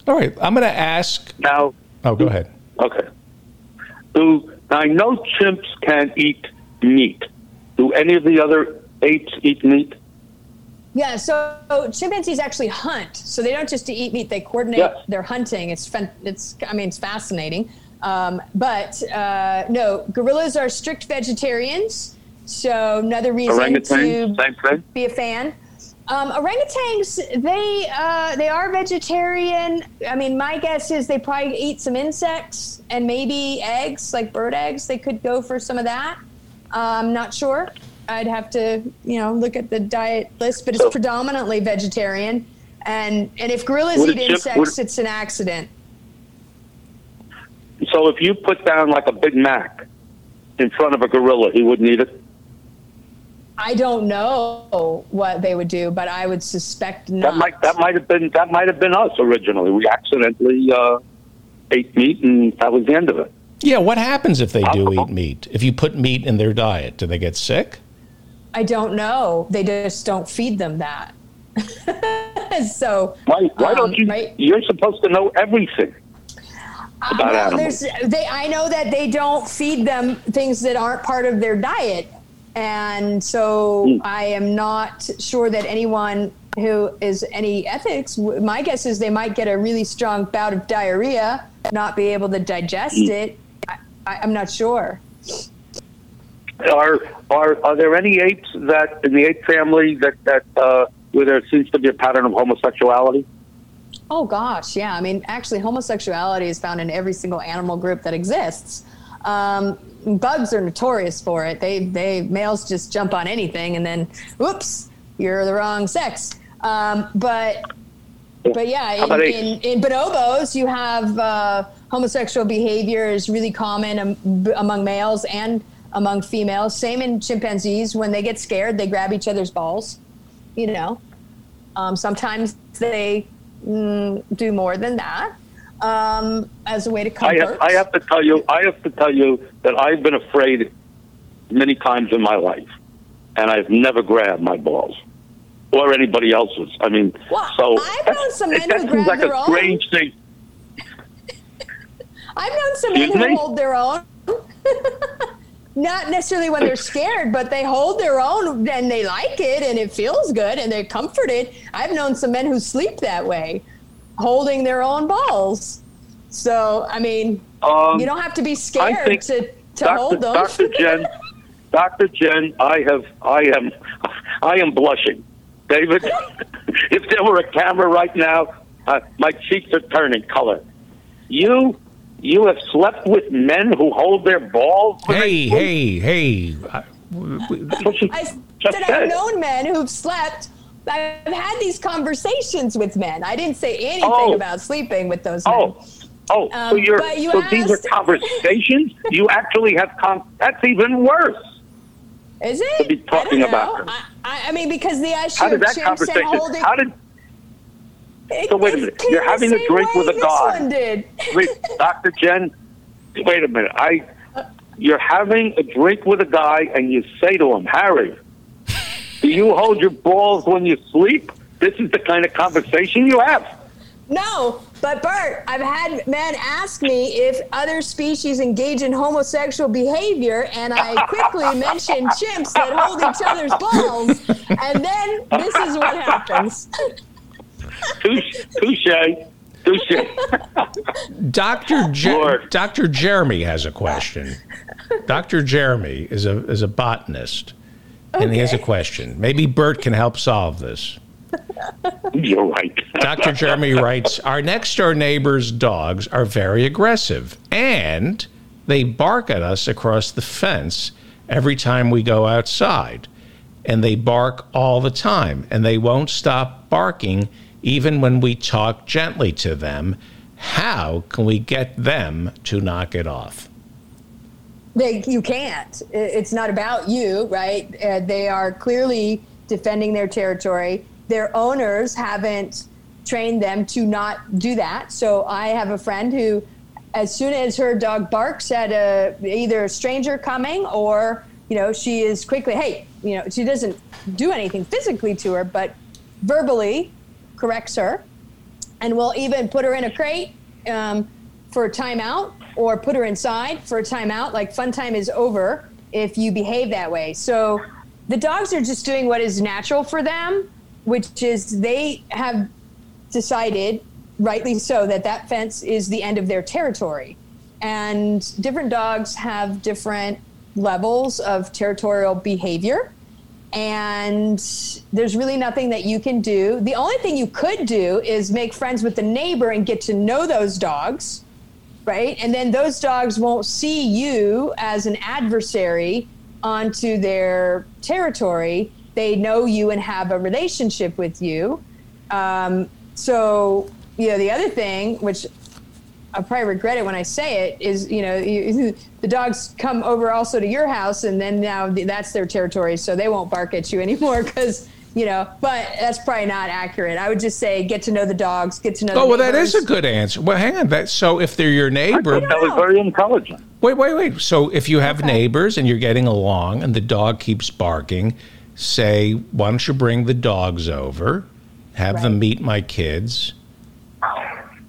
All right, I'm going to ask. Now, Oh, go ahead. okay. Do I know chimps can eat meat? Do any of the other apes eat meat? Yeah, so chimpanzees actually hunt. So they don't just eat meat; they coordinate Yes. their hunting. It's it's I mean it's fascinating. Um, but uh, no, gorillas are strict vegetarians. So another reason Orangutan, to be a fan. Um, orangutans, they uh, they are vegetarian. I mean, my guess is they probably eat some insects and maybe eggs, like bird eggs. They could go for some of that. I'm not sure. I'd have to, you know, look at the diet list, but it's So- predominantly vegetarian. And and if gorillas eat a insects, would- it's an accident. So if you put down like a Big Mac in front of a gorilla, he wouldn't eat it. I don't know what they would do, but I would suspect not. That might that might have been that might have been us originally. We accidentally uh, ate meat, and that was the end of it. Yeah, what happens if they do eat meat? If you put meat in their diet, do they get sick? I don't know. They just don't feed them that. so Why why Um, don't you? right. You're supposed to know everything about well, animals. they. I know that they don't feed them things that aren't part of their diet, and so Hmm. I am not sure that anyone who is any ethics. My guess is they might get a really strong bout of diarrhea, not be able to digest Hmm. it. I, I, I'm not sure. Are are are there any apes that in the ape family that that uh, where there seems to be a pattern of homosexuality? Oh gosh, yeah. I mean, actually, homosexuality is found in every single animal group that exists. Um, bugs are notorious for it. They they males just jump on anything, and then, whoops, you're the wrong sex. Um, but but yeah, in, in, in bonobos, you have uh, homosexual behavior is really common b- among males and among females. Same in chimpanzees. When they get scared, they grab each other's balls. You know, um, sometimes they mm, do more than that um, as a way to I comfort. have, I have to tell you, I have to tell you that I've been afraid many times in my life, and I've never grabbed my balls or anybody else's. I mean, Well, so I've known some men who grab like their a own. strange thing. I've known some men Excuse who me? hold their own. Not necessarily when they're scared, but they hold their own and they like it and it feels good and they're comforted. I've known some men who sleep that way, holding their own balls. So, I mean, Um, you don't have to be scared to, to Dr. hold them. Dr. Jen, Dr. Jen, I have, I am, I am blushing. David, if there were a camera right now, uh, my cheeks are turning color. You, you have slept with men who hold their balls. when Hey, hey, hey. I- w- w- That's what she I just said said. I've known men who've slept. I've had these conversations with men. I didn't say anything Oh. about sleeping with those men. Oh, oh, so Um, you're but you so these are conversations. you actually have con. That's even worse. Is it? to be talking I don't about know. them. I, I, I mean, because the issue How did of that conversation? holding. How did it, so wait a minute, you're having a drink with a did. wait, Dr. Jen? Wait a minute. I you're having a drink with a guy and you say to him, Harry, do you hold your balls when you sleep? This is the kind of conversation you have. No, but Burt, I've had men ask me if other species engage in homosexual behavior, and I quickly mentioned chimps that hold each other's balls, and then this is what happens. Touche, touche, touche. Dr. Je- Dr. Jeremy has a question. Dr. Jeremy is a is a botanist, and he has a question. Maybe Burt can help solve this. You're right. Dr. Jeremy writes Our next door neighbor's dogs are very aggressive and they bark at us across the fence every time we go outside. And they bark all the time and they won't stop barking even when we talk gently to them. How can we get them to knock it off? They, you can't. It's not about you, right? Uh, they are clearly defending their territory. their owners haven't trained them to not do that. So I have a friend who, as soon as her dog barks at a either a stranger coming or you know she is quickly, hey, you know she doesn't do anything physically to her, but verbally corrects her, and we'll even put her in a crate um, for a timeout or put her inside for a timeout. Like fun time is over if you behave that way. So the dogs are just doing what is natural for them, which is they have decided, rightly so, that that fence is the end of their territory. And different dogs have different levels of territorial behavior. And there's really nothing that you can do. The only thing you could do is make friends with the neighbor and get to know those dogs, right? And then those dogs won't see you as an adversary onto their territory. They know you and have a relationship with you. Um, so, you know, the other thing, which I probably regret it when I say it, is you know you, the dogs come over also to your house, and then now that's their territory, so they won't bark at you anymore because you know. But that's probably not accurate. I would just say get to know the dogs, get to know. Oh the well, that neighbors. is a good answer. Well, hang on. That so if they're your neighbor, That was very intelligent. Wait, wait, wait. So if you have neighbors and you're getting along and the dog keeps barking, say, why don't you bring the dogs over, have them meet my kids,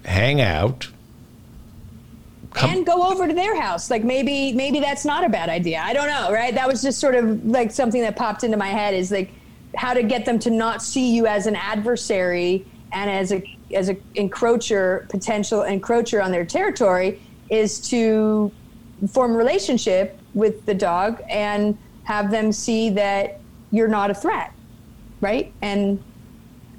hang out. Come- and go over to their house. Like maybe maybe that's not a bad idea. I don't know, right? That was just sort of like something that popped into my head is like how to get them to not see you as an adversary and as a as a encroacher potential encroacher on their territory is to form a relationship with the dog and have them see that you're not a threat, right? And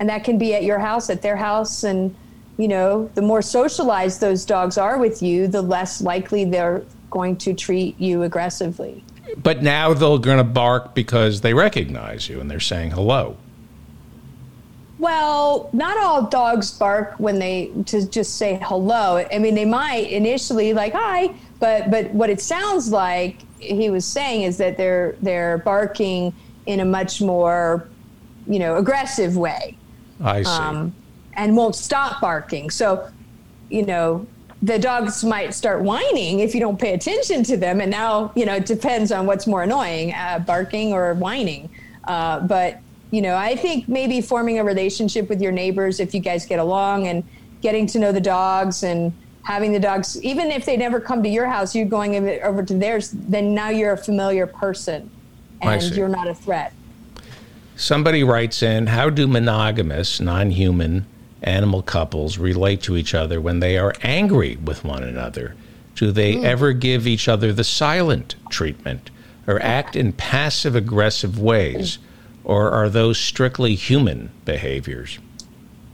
and that can be at your house, at their house, and you know, the more socialized those dogs are with you, the less likely they're going to treat you aggressively. But now they're going to bark because they recognize you and they're saying hello. Well, not all dogs bark when they to just say hello. I mean, they might initially like hi, but but what it sounds like he was saying is that they're they're barking in a much more, you know, aggressive way. I see. um, and won't stop barking. So, you know, the dogs might start whining if you don't pay attention to them. And now, you know, it depends on what's more annoying, uh, barking or whining. Uh, but, you know, I think maybe forming a relationship with your neighbors if you guys get along and getting to know the dogs and having the dogs, even if they never come to your house, you're going over over to theirs, then now you're a familiar person and you're not a threat. Somebody writes in How do monogamous, non human animal couples relate to each other when they are angry with one another? Do they ever give each other the silent treatment or act in passive aggressive ways? Or are those strictly human behaviors?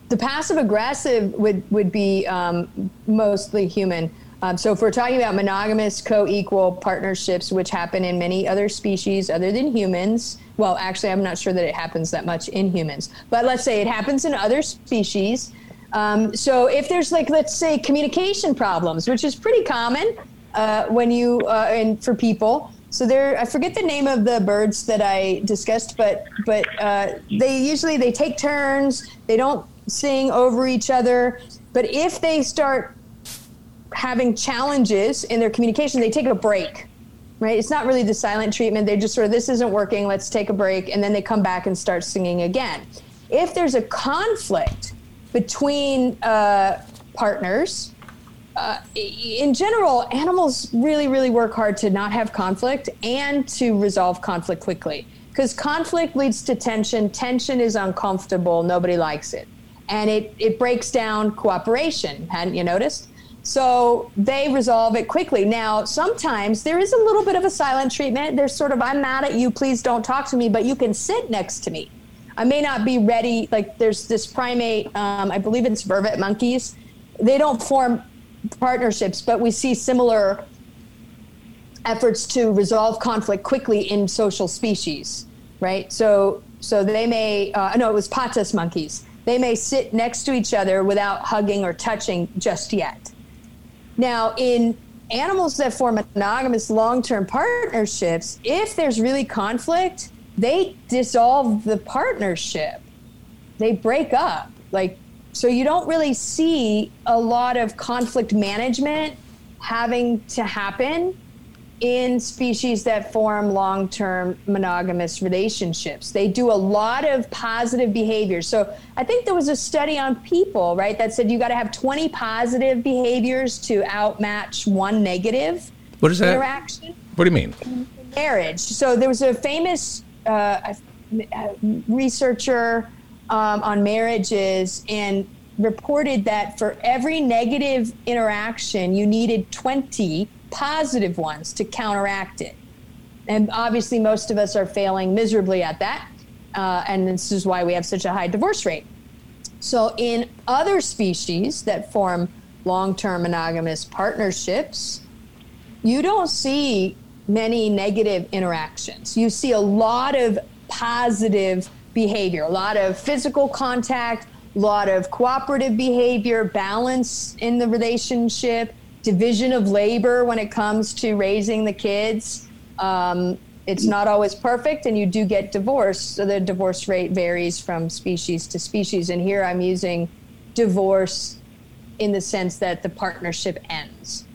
the passive aggressive would would be um, mostly human. Um, so if we're talking about monogamous co-equal partnerships, which happen in many other species other than humans, well, actually, I'm not sure that it happens that much in humans, but let's say it happens in other species. Um, so if there's like, let's say, communication problems, which is pretty common uh, when you uh, and for people. So there, I forget the name of the birds that I discussed, but but uh, they usually they take turns. They don't sing over each other. But if they start having challenges in their communication, they take a break. Right? It's not really the silent treatment. They just sort of this isn't working. Let's take a break, and then they come back and start singing again. If there's a conflict between uh, partners, uh, in general, animals really, really work hard to not have conflict and to resolve conflict quickly. Because conflict leads to tension. Tension is uncomfortable. Nobody likes it. And it, it breaks down cooperation. Hadn't you noticed? So they resolve it quickly. Now, sometimes there is a little bit of a silent treatment. There's sort of, I'm mad at you, please don't talk to me, but you can sit next to me. I may not be ready. Like, there's this primate, um, I believe it's vervet monkeys. They don't form partnerships, but we see similar efforts to resolve conflict quickly in social species, right? So, so they may, uh, no, it was patas monkeys. They may sit next to each other without hugging or touching just yet. Now, in animals that form monogamous long term partnerships, if there's really conflict, they dissolve the partnership. they break up. Like, so you don't really see a lot of conflict management having to happen in species that form long term monogamous relationships. They do a lot of positive behaviors. So I think there was a study on people, right, that said you got to have 20 positive behaviors to outmatch one negative What is that? interaction What do you mean? marriage. So there was a famous uh, uh, researcher um, on marriages and reported that for every negative interaction, you needed 20 positive ones to counteract it. And obviously, most of us are failing miserably at that. Uh, and this is why we have such a high divorce rate. So, in other species that form long term monogamous partnerships, you don't see many negative interactions. You see a lot of positive behavior, a lot of physical contact, a lot of cooperative behavior, balance in the relationship, division of labor when it comes to raising the kids. Um, it's not always perfect, and you do get divorced. So the divorce rate varies from species to species. And here I'm using divorce in the sense that the partnership ends.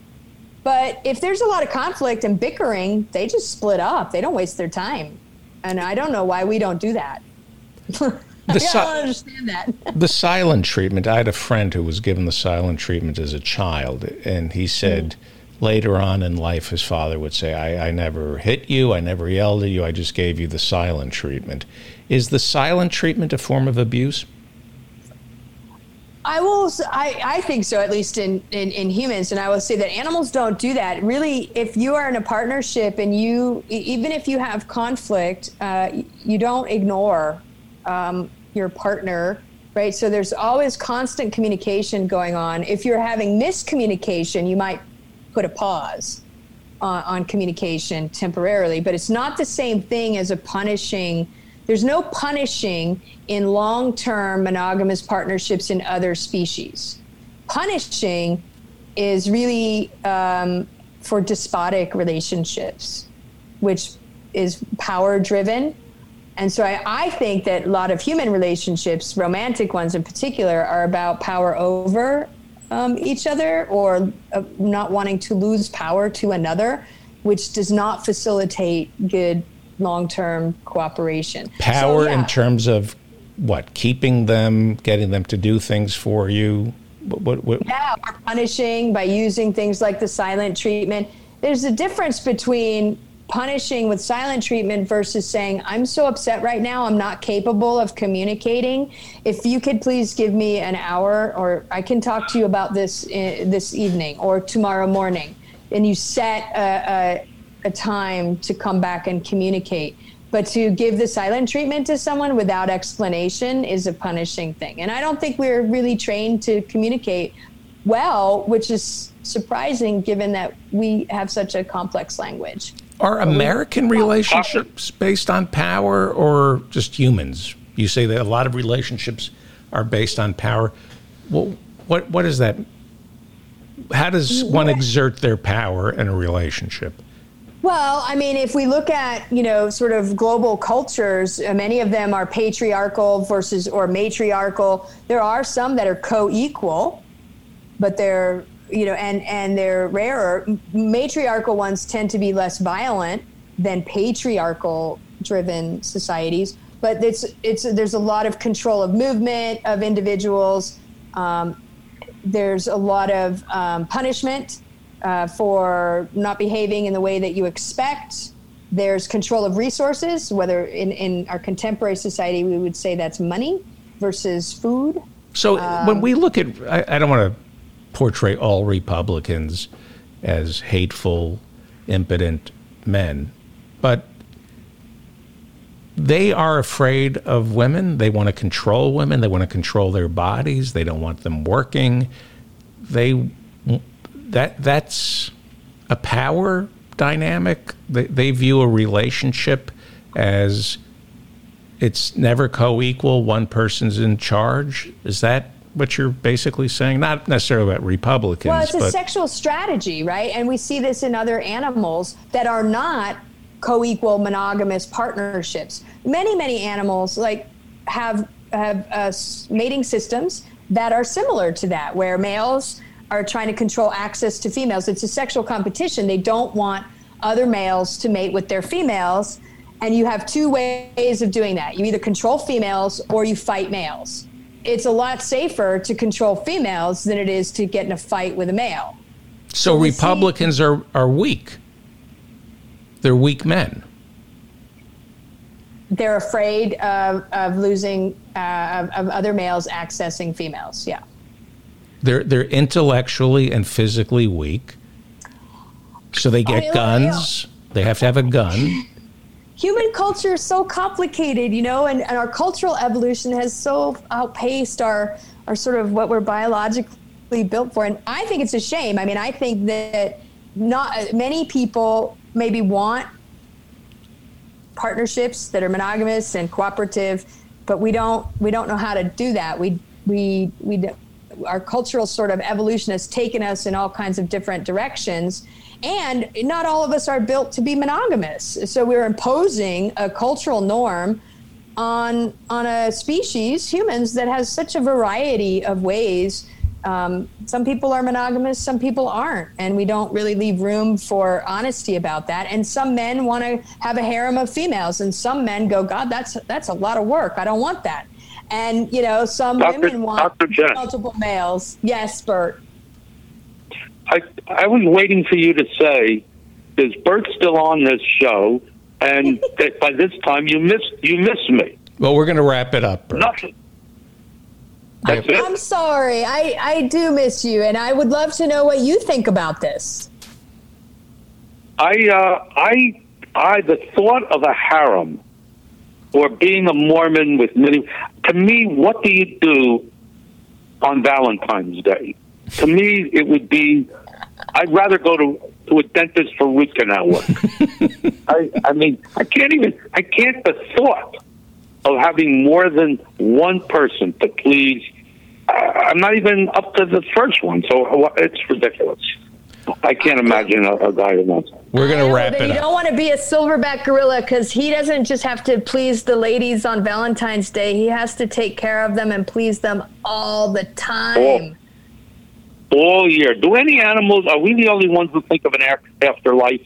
But if there's a lot of conflict and bickering, they just split up. They don't waste their time. And I don't know why we don't do that. I si- don't understand that. the silent treatment. I had a friend who was given the silent treatment as a child, and he said later on in life, his father would say, I, I never hit you, I never yelled at you, I just gave you the silent treatment. Is the silent treatment a form of abuse? I will. I think so, at least in, in, in humans, and I will say that animals don't do that. Really, if you are in a partnership and you, even if you have conflict, uh, you don't ignore um, your partner, right? So there's always constant communication going on. If you're having miscommunication, you might put a pause on, on communication temporarily, but it's not the same thing as a punishing. There's no punishing in long term monogamous partnerships in other species. Punishing is really um, for despotic relationships, which is power driven. And so I, I think that a lot of human relationships, romantic ones in particular, are about power over um, each other or uh, not wanting to lose power to another, which does not facilitate good long term cooperation. So, Power yeah. in terms of what? Keeping them, getting them to do things for you? What, what, what, Yeah, or punishing by using things like the silent treatment. There's a difference between punishing with silent treatment versus saying, I'm so upset right now, I'm not capable of communicating. If you could please give me an hour, or I can talk to you about this uh, this evening or tomorrow morning. And you set a, a, a time to come back and communicate. But to give the silent treatment to someone without explanation is a punishing thing. And I don't think we're really trained to communicate well, which is surprising given that we have such a complex language. Are American relationships based on power or just humans? You say that a lot of relationships are based on power. Well, what what is that? How does one exert their power in a relationship? Well, I mean, if we look at, you know, sort of global cultures, uh, many of them are patriarchal versus or matriarchal. There are some that are co-equal, but they're, you know, and and they're rarer. Matriarchal ones tend to be less violent than patriarchal driven societies, but it's it's there's a lot of control of movement of individuals. Um, there's a lot of um, punishment uh, for not behaving in the way that you expect. There's control of resources, whether in, in our contemporary society we would say that's money versus food. So when we look at, I, I don't want to portray all Republicans as hateful, impotent men, but they are afraid of women. They want to control women. They want to control their bodies. They don't want them working. They that that's a power dynamic. They, they view a relationship as it's never co-equal. One person's in charge. Is that what you're basically saying? Not necessarily about Republicans, Well, it's a sexual strategy, right? And we see this in other animals that are not co-equal monogamous partnerships. Many, many animals like have have uh, mating systems that are similar to that, where males are trying to control access to females. It's a sexual competition. They don't want other males to mate with their females. And you have two ways of doing that. You either control females or you fight males. It's a lot safer to control females than it is to get in a fight with a male. So we see- Republicans are, are weak. They're weak men. They're afraid of, of losing, uh, of, of other males accessing females. Yeah. They're they're intellectually and physically weak. So they get I know. guns. They have to have a gun. Human culture is so complicated, you know, and, and our cultural evolution has so outpaced our our sort of what we're biologically built for. And I think it's a shame. I mean, I think that not many people maybe want partnerships that are monogamous and cooperative, but we don't we don't know how to do that. We we we our cultural sort of evolution has taken us in all kinds of different directions. And not all of us are built to be monogamous. So we're imposing a cultural norm on on a species, humans, that has such a variety of ways. Um, some people are monogamous, some people aren't, and we don't really leave room for honesty about that. And some men want to have a harem of females, and some men go, "God, that's that's a lot of work. I don't want that." And you know, some Dr. women want Dr. Multiple males. Yes, Burt. I I was waiting for you to say, "Is Burt still on this show?" And that by this time you miss you miss me. Well, we're going to wrap it up. Burt. Nothing. That's I'm it. sorry. I, I do miss you, and I would love to know what you think about this. I uh, I I the thought of a harem or being a Mormon with many to me, what do you do on Valentine's Day? To me, it would be I'd rather go to to a dentist for root canal work. I I mean I can't even I can't the thought of having more than one person to please. I- I'm not even up to the first one, so it's ridiculous. I can't imagine a, a guy who wants. We're going to wrap that it you up. don't want to be a silverback gorilla because he doesn't just have to please the ladies on Valentine's Day. He has to take care of them and please them all the time. All year. Do any animals? Are we the only ones who think of an afterlife?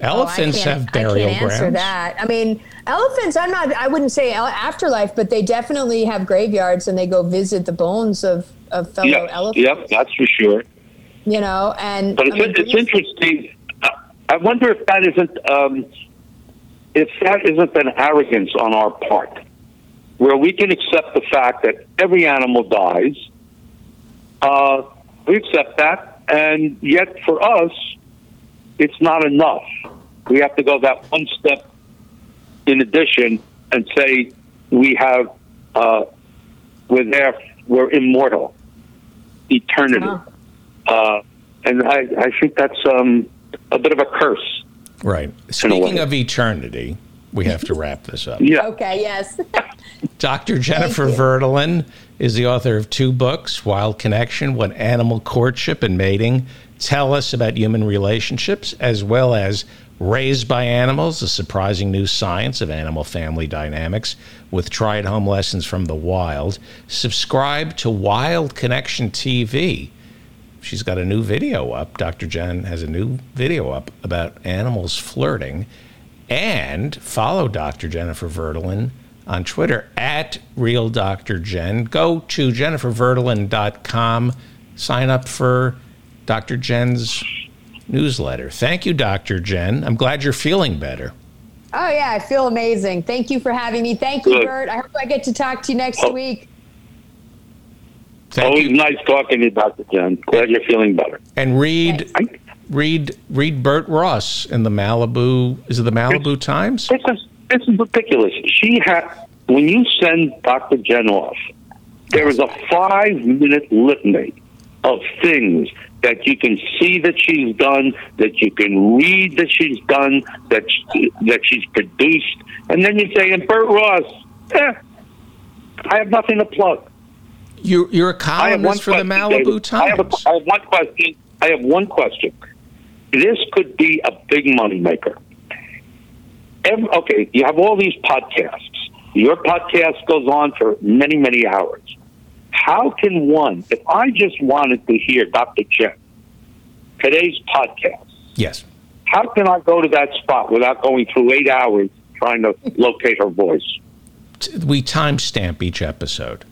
Elephants Oh, have burial I can't answer grounds. that. I mean, elephants. I'm not. I wouldn't say afterlife, but they definitely have graveyards and they go visit the bones of of fellow Yep, elephants. yep, that's for sure. You know, and But it's, I mean, it's interesting. I- I wonder if that isn't um, if that isn't an arrogance on our part, where we can accept the fact that every animal dies. Uh, we accept that, and yet for us, it's not enough. We have to go that one step in addition and say we have uh, we're there, we're immortal, eternity. Huh. Uh, and I, I think that's um, a bit of a curse. Right. Speaking of eternity, we have to wrap this up. Yeah. okay, yes. Dr. Jennifer you. Verdolin is the author of two books Wild Connection, What Animal Courtship and Mating Tell Us About Human Relationships, as well as Raised by Animals, a surprising new science of animal family dynamics with try at home lessons from the wild. Subscribe to Wild Connection TV. She's got a new video up. Dr. Jen has a new video up about animals flirting. And follow Dr. Jennifer Verdolin on Twitter at Real Dr. Jen. Go to jenniferverdolin.com. Sign up for Dr. Jen's newsletter. Thank you, Dr. Jen. I'm glad you're feeling better. Oh yeah, I feel amazing. Thank you for having me. Thank you, Good. Burt. I hope I get to talk to you next Oh. week. Thank Always you. nice talking to you, Dr. Jen. Glad you're feeling better. And read I, read read Burt Ross in the Malibu is it the Malibu Times? This is ridiculous. She had when you send Dr. Jen off, there is a five minute litany of things that you can see that she's done, that you can read that she's done, that she, that she's produced, and then you say, and Burt Ross, eh, I have nothing to plug. You you're a columnist for the Malibu David. I have, a, Times. I have one question. I have one question. This could be a big money maker. Every, okay, you have all these podcasts. Your podcast goes on for many, many hours. How can one, if I just wanted to hear Dr. Jen, today's podcast, Yes. how can I go to that spot without going through eight hours trying to locate her voice? We timestamp each episode.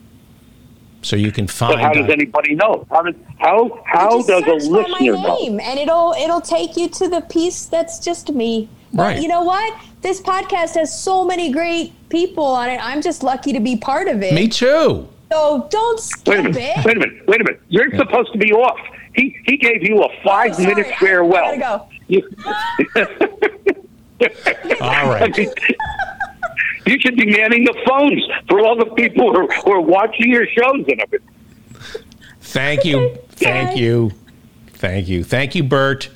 So you can find. But how does anybody know? How does how how does a search by my listener know? name, and it'll it'll take you to the piece that's just me. But Right. you know what? This podcast has so many great people on it. I'm just lucky to be part of it. Me too. So don't Wait a skip minute. it. Wait a minute. Wait a minute. You're supposed to be off. He he gave you a five Oh, minute I- farewell. I gotta You- All I mean, you should be manning the phones for all the people who are, who are watching your shows and everything. Thank you. Thank Bye. you. Thank you. Thank you, Burt.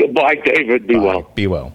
Goodbye, David. Be Bye. well. Be well.